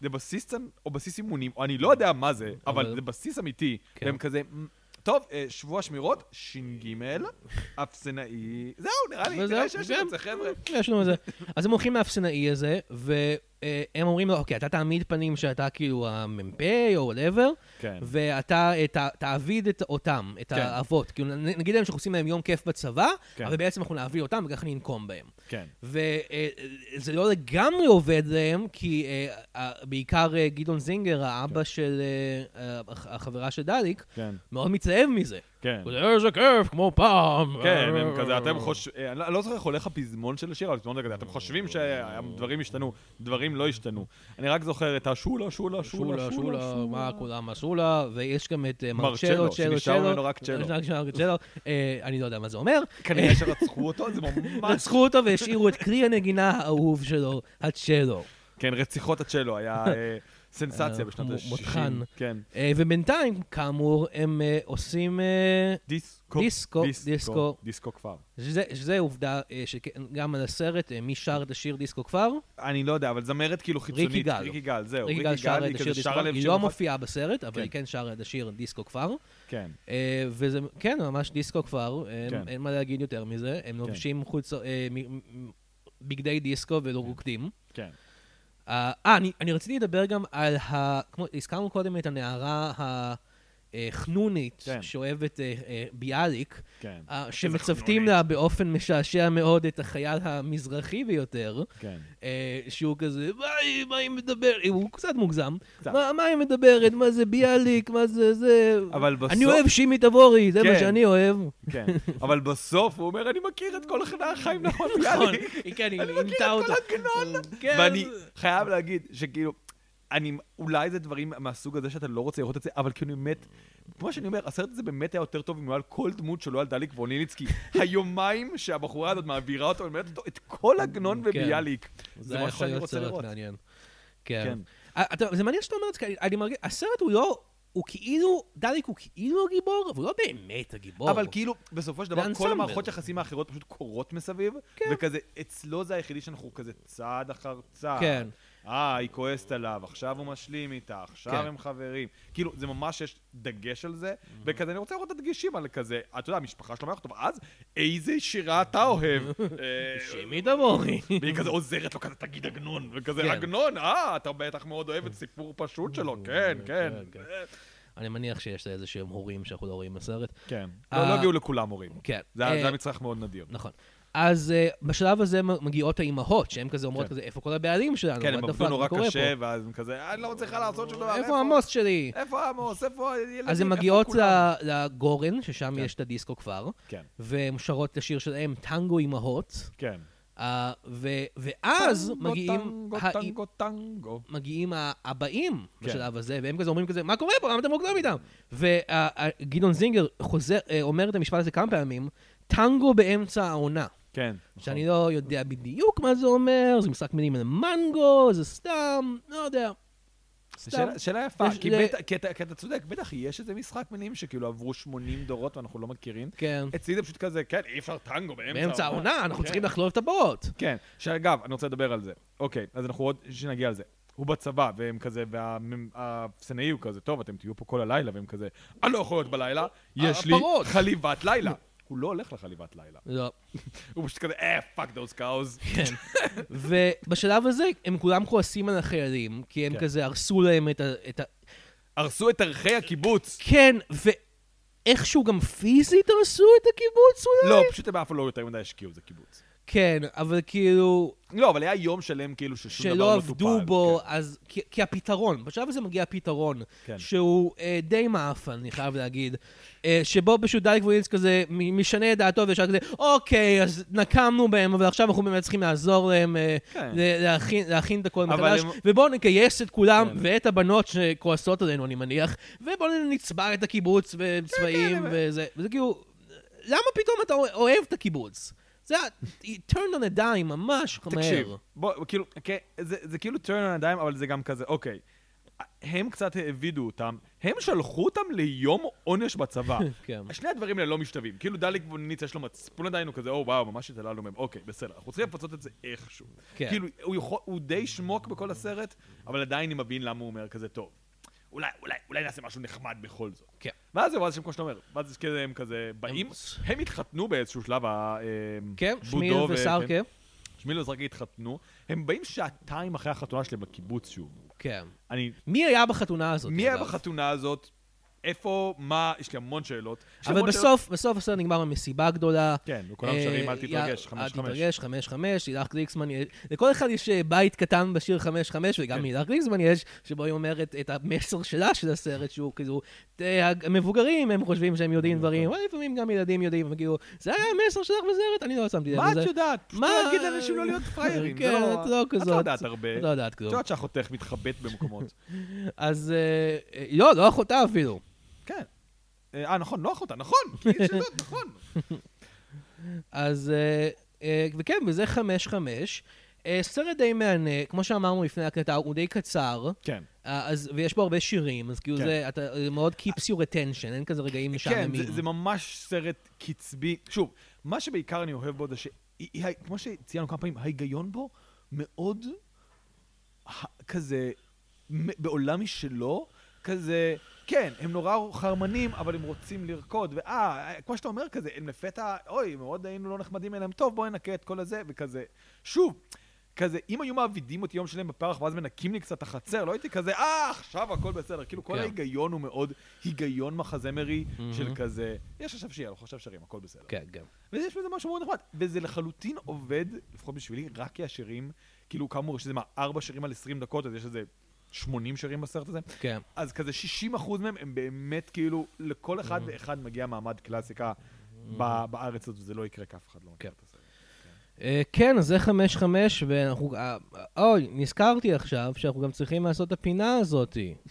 זה בסיס צנ... או בסיס אימונים, או אני לא יודע מה זה, אבל אבל- זה בסיס אמיתי. כן. והם כזה, "מ, טוב, אה, שבוע שמירות, ש"ג, אפסנאי, זהו, נראה לי, נראה שיש כן. את זה, חבר'ה. יש לנו את זה. אז הם הולכים לאפסנאי הזה, והם אומרים לו, אוקיי, אתה תעמיד פנים שאתה כאילו המ"פ או whatever, כן. ואתה אה, ת- תעביד את אותם, את כן. האבות. כאילו, נגיד להם שאנחנו עושים להם יום כיף בצבא, כן. אבל בעצם אנחנו נעביר אותם וככה ננקום בהם. כן. וזה לא לגמרי עובד להם, כי אה, אה, בעיקר אה, גדעון זינגר, האבא של אה, אה, הח- החברה של דליק, כן, מאוד מתלהב מזה. כן. אומר, איזה כיף, כמו פעם. כן, הם כזה, אתם חושבים, אני לא- אני לא זוכר איך הולך הפזמון של השיר, אבל הפזמון זה כזה, אתם חושבים שהדברים השתנו, דברים לא השתנו. אני רק זוכר את השולה, שולה, שולה, שולה, שולה, מה כולם עשו לה, ויש גם את אה, מרצ'לו, צ'לו, צ'לו. אה, אני לא יודע מה זה אומר. כנראה שרצחו אותו, זה ממש... רצחו אותו והשאירו את כלי הנגינה האהוב שלו, הצ'לו. כן, רציחות הצ'לו היה אה, סנסציה בשנות מ- ה-60. מותחן. כן. אה, ובינתיים, כאמור, הם אה, עושים... אה, דיסקו. דיסקו, דיסקו. דיסקו כפר. שזה עובדה שגם על הסרט, מי שר את השיר דיסקו כפר? אני לא יודע, אבל זמרת כאילו חיצונית. ריקי גל. ריקי גל, זהו. ריקי גל שרה את השיר דיסקו כפר, היא לא. מופיעה בסרט, אבל כן. היא כן שרה את השיר דיסקו כפר. כן. וזה, כן, ממש דיסקו אין, כן. אין מה להגיד יותר מזה. הם לובשים חוץ, בגדי דיסקו ולא רוקדים. כן. אה, אה, אני, אני רציתי לדבר גם על ה... כמו, הזכרנו קודם את הנערה אה, חנונית, כן. שאוהבת אה, אה, ביאליק, כן, אה, שמצוותים. לה באופן משעשע מאוד את החייל המזרחי ביותר, כן. אה, שהוא כזה, מה היא, מה מדברת? הוא קצת מוגזם. קצת. מה, מה היא מדברת? מה זה ביאליק? מה זה זה? אבל בסוף... אני אוהב שימי תבורי, זה מה כן. שאני אוהב. כן, אבל בסוף הוא אומר, אני מכיר את כל החיים נכון, נכון, ביאליק. היא כן, היא אני מכיר עינתה את כל. הגנון. כן. ואני חייב להגיד שכאילו, אני, אולי זה דברים מהסוג הזה שאתה לא רוצה לראות את זה, אבל כאילו באמת, כמו שאני אומר, הסרט הזה באמת היה יותר טוב אם הוא היה על כל דמות שלא על דליק ווניניצקי. היומיים שהבחורה הזאת מעבירה אותו, ומלמדת אותו את כל עגנון כן. וביאליק. זה מה שאני רוצה לראות. כן. כן. אה, זה מעניין שאתה אומר את זה, כי אני- מרגיש, הסרט הוא לא, הוא כאילו, דליק הוא כאילו הגיבור, אבל הוא לא באמת הגיבור. אבל כאילו, בסופו של דבר, כל. המערכות יחסים האחרות פשוט קורות מסביב, כן. וכזה, אצלו זה היחידי שאנחנו כזה צעד אחר צעד. כן. אה, היא כועסת עליו, עכשיו הוא משלים איתה, עכשיו כן. הם חברים. כאילו, זה ממש, יש דגש על זה, וכזה, אני רוצה לראות את הדגשים על כזה, אתה יודע, המשפחה שלו אומרת, טוב, אז איזה שירה אתה אוהב? אה, שימי תבורי. והיא כזה עוזרת לו, כזה, תגיד עגנון, וכזה, כן. עגנון, אה, אתה בטח מאוד אוהב את סיפור פשוט שלו, כן, כן. כן. אני מניח שיש איזה שהם הורים שאנחנו לא רואים בסרט. כן. אה, לא לא הגיעו לכולם הורים. כן. זה אה, היה זה היה מצרך מאוד נדיר. נכון. אז uh, בשלב הזה מגיעות האימהות, שהן כזה אומרות כן. כזה, איפה כל הבעלים שלנו? כן, הם עבדו נורא קשה, פה? ואז הם כזה, אני לא מצליחה לעשות שום דבר. איפה עמוס שלי? איפה עמוס? איפה הילדים? אז הן מגיעות כולם?" ל- לגורן, ששם כן. יש את הדיסקו כבר, כן, והן שרות את השיר שלהם, טנגו אימהות, כן. אה, ו- ואז טנגו, מגיעים... טנגו, האי- טנגו, טנגו. מגיעים ה- הבאים כן. בשלב הזה, והם כזה אומרים כזה, מה קורה פה? למה אתם רוקדים איתם? וגדעון זינגר חוזר, אה, אומר את המשפט הזה כמה פעמים, טנגו באמצע העונה. כן. נכון. שאני לא יודע בדיוק מה זה אומר, זה משחק מילים על מנגו, זה סתם, לא יודע. שאלה- שאלה יפה, יש- כי אתה כי אתה צודק, בטח יש איזה משחק מילים שכאילו עברו 80 דורות ואנחנו לא מכירים. כן. אצלי זה פשוט כזה, כן, אי אפשר טנגו באמצע באמצע העונה, אנחנו כן. צריכים לחלוב את הבוט. כן, שאגב, אני רוצה לדבר על זה. אוקיי, אז אנחנו עוד שנגיע על זה. הוא בצבא, והם כזה, והאפסנאי הוא כזה, טוב, אתם תהיו פה כל הלילה, והם כזה, אני לא יכול להיות בלילה, יש לי הפרות." חליבת לילה. הוא לא הולך לחליבת לילה. לא. הוא פשוט כזה, אה, fuck those cows. כן. ובשלב הזה הם כולם כועסים על החיילים, כי הם כן. כזה הרסו להם את ה... את ה... הרסו את ערכי הקיבוץ. כן, ואיכשהו גם פיזית הרסו את הקיבוץ אולי? לא, פשוט הם אף פעם לא יותר מדי השקיעו, זה קיבוץ. כן, אבל כאילו, לא, אבל היה יום שלם כאילו ששום דבר שלא לא עבדו טופל, בו, כן. אז... כי, כי הפתרון, בשלב הזה מגיע הפתרון, כן. שהוא אה, די מאפן, אני חייב להגיד, אה, שבו פשוט דייק ווילס כזה משנה את דעתו וישר כזה, אוקיי, אז נקמנו בהם, אבל עכשיו אנחנו באמת צריכים לעזור להם אה, כן. להכין, להכין את הכל מחדש, הם- ובואו נגייס את כולם כן. ואת הבנות שכועסות עלינו, אני מניח, ובואו נצבע את הקיבוץ בצבעים כן, הם- וזה, וזה כאילו, למה פתאום אתה אוהב את הקיבוץ? זה ה- turn on a dime ממש תקשיב, מהר. בוא, כאילו, כן, זה, זה כאילו turn on a dime, אבל זה גם כזה, אוקיי. הם קצת העבידו אותם, הם שלחו אותם ליום עונש בצבא. כן. שני הדברים האלה לא משתווים. כאילו דליק ווניץ יש לו מצפון עדיין, הוא כזה, או וואו, ממש התעללנו מהם. אוקיי, בסדר, אנחנו צריכים לפצות את זה איכשהו. כן. כאילו, הוא, יכול, הוא די שמוק בכל הסרט, אבל עדיין אני מבין למה הוא אומר כזה, טוב, אולי, אולי, אולי נעשה משהו נחמד בכל זאת. כן. ואז זהו, ואז כמו שאתה אומר, ואז כזה הם כזה באים, הם התחתנו באיזשהו שלב, אה, כן, שמיל וסרקה. שמיל וזרקי התחתנו, הם באים שעתיים אחרי החתונה שלהם לקיבוץ שוב. כן. אני, מי היה בחתונה הזאת? מי היה? בחתונה הזאת? איפה, מה, יש לי המון שאלות. אבל. בסוף, בסוף הסרט נגמר במסיבה גדולה. כן, וכולם אה, שרים, אל יא- תתרגש, אל חמש חמש. תתרגש, חמש חמש, לילך גליקסמן, לכל אחד יש אה, בית קטן בשיר חמש חמש, וגם כן. לילך גליקסמן יש, שבו היא אומרת את המסר שלה של הסרט, שהוא כאילו, המבוגרים, הם חושבים שהם יודעים נכון. דברים, אבל לפעמים גם ילדים יודעים, וכאילו, זה היה המסר שלך בסרט, אני לא שמתי לב מה לזה. את יודעת? פשוט מה- להגיד לאנשים לא להיות פראיירים. כן, את לא את כזאת. לא יודעת הרבה. את לא יודעת את כלום. יודעת שאחותך מתחבאת במקומות. אז, אה, אה, לא, לא אחותה אפילו. כן. אה, נכון, לא אחותה, נכון. נכון. אז, אה, אה, וכן, וזה חמש חמש. אה, סרט די מהנה, כמו שאמרנו לפני הקלטה, הוא די קצר, כן. אה, אז, ויש בו הרבה שירים, אז כאילו כן. זה, אתה, זה מאוד keeps your attention, אין כזה רגעים כן, משעממים. זה, זה ממש סרט קצבי. שוב, מה שבעיקר אני אוהב בו זה שכמו שציינו כמה פעמים, ההיגיון בו מאוד כזה, בעולם משלו, כזה, כן, הם נורא חרמנים, אבל הם רוצים לרקוד, ואה, כמו שאתה אומר כזה, הם לפתע, אוי, מאוד היינו לא נחמדים אליהם, טוב, בואי נקה את כל הזה, וכזה. שוב, כזה, אם היו מעבידים אותי יום שלם בפרח ואז מנקים לי קצת את החצר, לא הייתי כזה, אה, עכשיו הכל בסדר. כאילו, כל כן. ההיגיון הוא מאוד היגיון מחזמרי של מהמם. כזה, יש עכשיו שיהיה, אנחנו עכשיו שרים, הכל בסדר. כן, גם. ויש בזה משהו מאוד נחמד. וזה לחלוטין עובד, לפחות בשבילי, רק כי השירים, כאילו, כאמור, יש איזה מה, ארבע שירים על 20 דקות, אז יש איזה 80 שירים בסרט הזה. כן. אז כזה 60 אחוז מהם הם באמת כאילו, לכל אחד Mm. ואחד מגיע מעמד קלאסיקה ב- בארץ הזאת, וזה לא יקרה כי אף אחד לא מכיר כן. את הסרט. אה, כן, אז זה חמש חמש, ואנחנו... אה, אוי, נזכרתי עכשיו שאנחנו גם צריכים לעשות את הפינה הזאתי.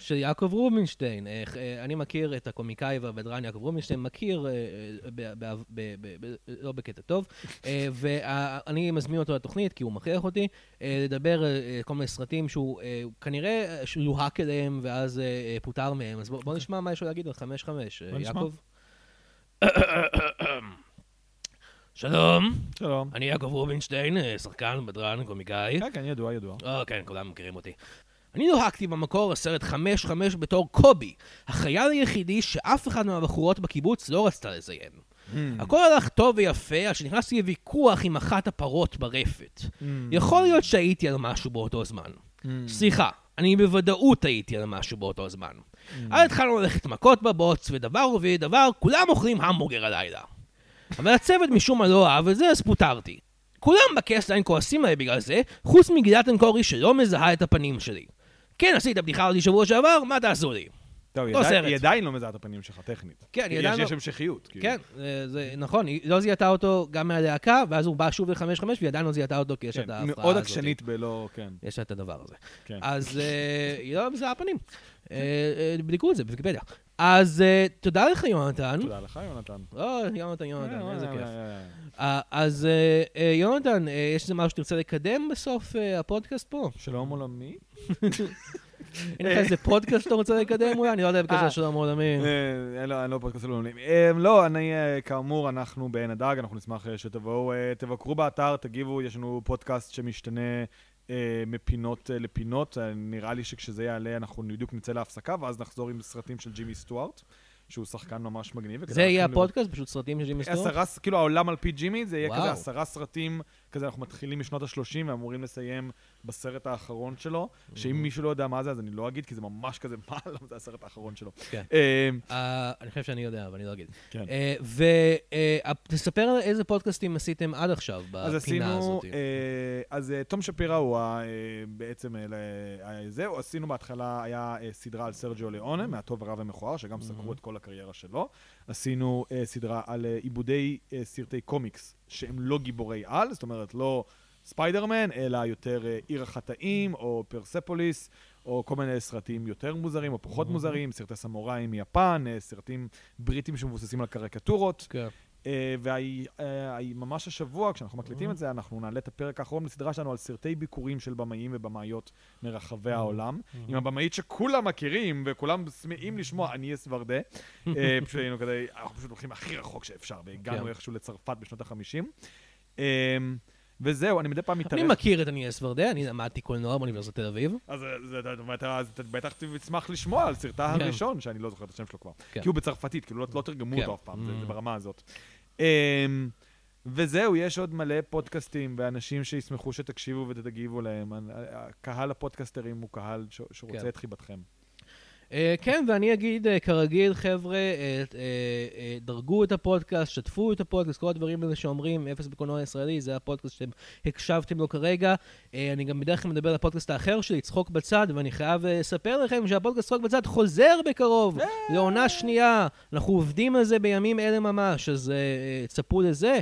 של יעקב רובינשטיין. אה, אני מכיר את הקומיקאי והבדרן יעקב רובינשטיין, מכיר, אה, אה, לא בקטע טוב, ואני מזמין אותו לתוכנית, כי הוא מכריח אותי, לדבר על כל מיני סרטים שהוא אה, הוא כנראה אה, לוהק אליהם ואז פוטר מהם. אז בוא נשמע מה יש לו להגיד על חמש חמש. אה, בוא נשמע. יעקב? שלום. שלום. אני יעקב רובינשטיין, שחקן, בדרן, קומיקאי. כן, כן, ידוע, ידוע. אה, כן, כולם מכירים אותי. אני נוהגתי במקור לסרט 5-5 בתור קובי, החייל היחידי שאף אחד מהבחורות בקיבוץ לא רצתה לזיין. הכל הלך טוב ויפה עד שנכנסתי לוויכוח עם אחת הפרות ברפת. יכול להיות שהייתי על משהו באותו זמן. סליחה, אני בוודאות הייתי על משהו באותו זמן. אז התחלנו ללכת מכות בבוץ, ודבר רביעי דבר, כולם אוכלים המבורגר הלילה. אבל הצוות משום מה לא אהב את זה, אז פוטרתי. כולם בקסליין כועסים עליי בגלל זה, חוץ מגילת אנקורי שלא מזהה את הפנים שלי. כן, עשית בדיחה אותי שבוע שעבר, מה תעשו לי? טוב, היא לא עדיין-. היא עדיין לא מזהה את הפנים שלך, טכנית. כן, היא יש- עדיין יש לא- המשכיות. כאילו. כן, זה, זה נכון, היא לא זיהתה אותו גם מהלהקה, ואז הוא בא שוב לחמש חמש, והיא עדיין לא זיהתה אותו כי יש כן, את ההפרעה הזאת. מאוד עקשנית בלא, כן. יש את הדבר הזה. כן. אז אה, היא לא מזהה פנים. אה, אה, בדקו את זה בוויקיפדיה. אז אה, תודה לך, יונתן. תודה לך, יונתן. או, יונתן, יונתן, אה, איזה אה, כיף. אה, אה. אה, אז אה, אה, יונתן, אה, יש איזה משהו שתרצה לקדם בסוף אה, הפודקאסט פה? שלום עולמי. אין לך איזה פודקאסט שאתה רוצה לקדם אולי? אני לא יודע בקשר אה. שלום עולמי. אה, לא, אני לא פודקאסט עולמי. אה, לא, אני, אה, כאמור, אנחנו בעין הדג, אנחנו נשמח אה, שתבואו, אה, תבקרו באתר, תגיבו, יש לנו פודקאסט שמשתנה אה, מפינות אה, לפינות. אה, נראה לי שכשזה יעלה, אנחנו בדיוק נצא להפסקה, ואז נחזור עם סרטים של ג'ימי סטוארט, שהוא שחקן ממש מגניב. זה יהיה לכם לראות. הפודקאסט? פשוט סרטים של ג'ימי סטור? עשרה, כאילו העולם על פי ג'ימי, זה יהיה וואו. כזה עשרה סרטים, כזה אנחנו מתחילים משנות ה-30 ואמורים לסיים בסרט האחרון שלו, שאם מישהו לא יודע מה זה, אז אני לא אגיד, כי זה ממש כזה, מה, למה זה הסרט האחרון שלו. כן. אה, אה, אני חושב שאני יודע, אבל אני לא אגיד. כן. ותספר על איזה פודקאסטים עשיתם עד עכשיו אז בפינה עשינו, הזאת. אה, אז אה, תום שפירא הוא אה, בעצם, אה, אה, זהו, עשינו בהתחלה, היה אה, סדרה על סרג'יו ליאונה, מהטוב הרע ומכוער, שגם סקרו את כל הקריירה שלו. עשינו אה, סדרה על אה, עיבודי אה, סרטי קומיקס שהם לא גיבורי על, זאת אומרת, לא ספיידרמן, אלא יותר אה, עיר החטאים, או פרספוליס, או כל מיני סרטים יותר מוזרים או פחות מוזרים, סרטי סמוראי מיפן, אה, סרטים בריטים שמבוססים על קריקטורות. כן. וממש השבוע, כשאנחנו מקליטים את זה, אנחנו נעלה את הפרק האחרון בסדרה שלנו על סרטי ביכורים של במאים ובמאיות מרחבי העולם, עם הבמאית שכולם מכירים וכולם שמחים לשמוע, אני אסוורדה. אה, פשוט היינו כדי, אנחנו פשוט הולכים הכי רחוק שאפשר, והגענו כן. איכשהו לצרפת בשנות ה-50. וזהו, אני מדי פעם אני מתארח. מכיר את אניאס ורדה, אני למדתי קולנוע באוניברסיטת תל אביב. אז זה- אתה- בטח תשמח לשמוע על סרטה כן. הראשון, שאני לא זוכר את השם שלו כבר. כן. כי הוא בצרפתית, כאילו לא- לא תרגמו כן. אותו אף פעם, זה- Mm. ברמה הזאת. אמ, וזהו, יש עוד מלא פודקאסטים ואנשים שישמחו שתקשיבו ותגיבו להם. קהל הפודקסטרים הוא קהל שרוצה. את חיבתכם. אה, כן, ואני אגיד, אה, כרגיל, חבר'ה, אה, אה, אה, דרגו את הפודקאסט, שתפו את הפודקאסט, כל הדברים האלה שאומרים, אפס בקולנוע הישראלי, זה הפודקאסט שאתם הקשבתם לו כרגע. אה, אני גם בדרך כלל מדבר על הפודקאסט האחר שלי, צחוק בצד, ואני חייב לספר לכם שהפודקאסט צחוק בצד חוזר בקרוב, לעונה שנייה. אנחנו עובדים על זה בימים אלה ממש, אז אה, אה, צפו לזה.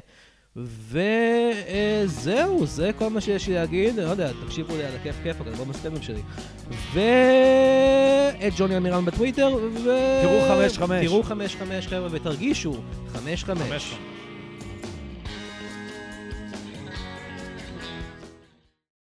וזהו, זה כל מה שיש לי להגיד. לא יודע, תקשיבו לי על הכיף כיף, אלבום הסטמים שלי. ואת ג'וני אמירן בטוויטר, ו... תראו חמש חמש. תראו חמש חמש, חבר'ה, ותרגישו חמש. חמש חמש.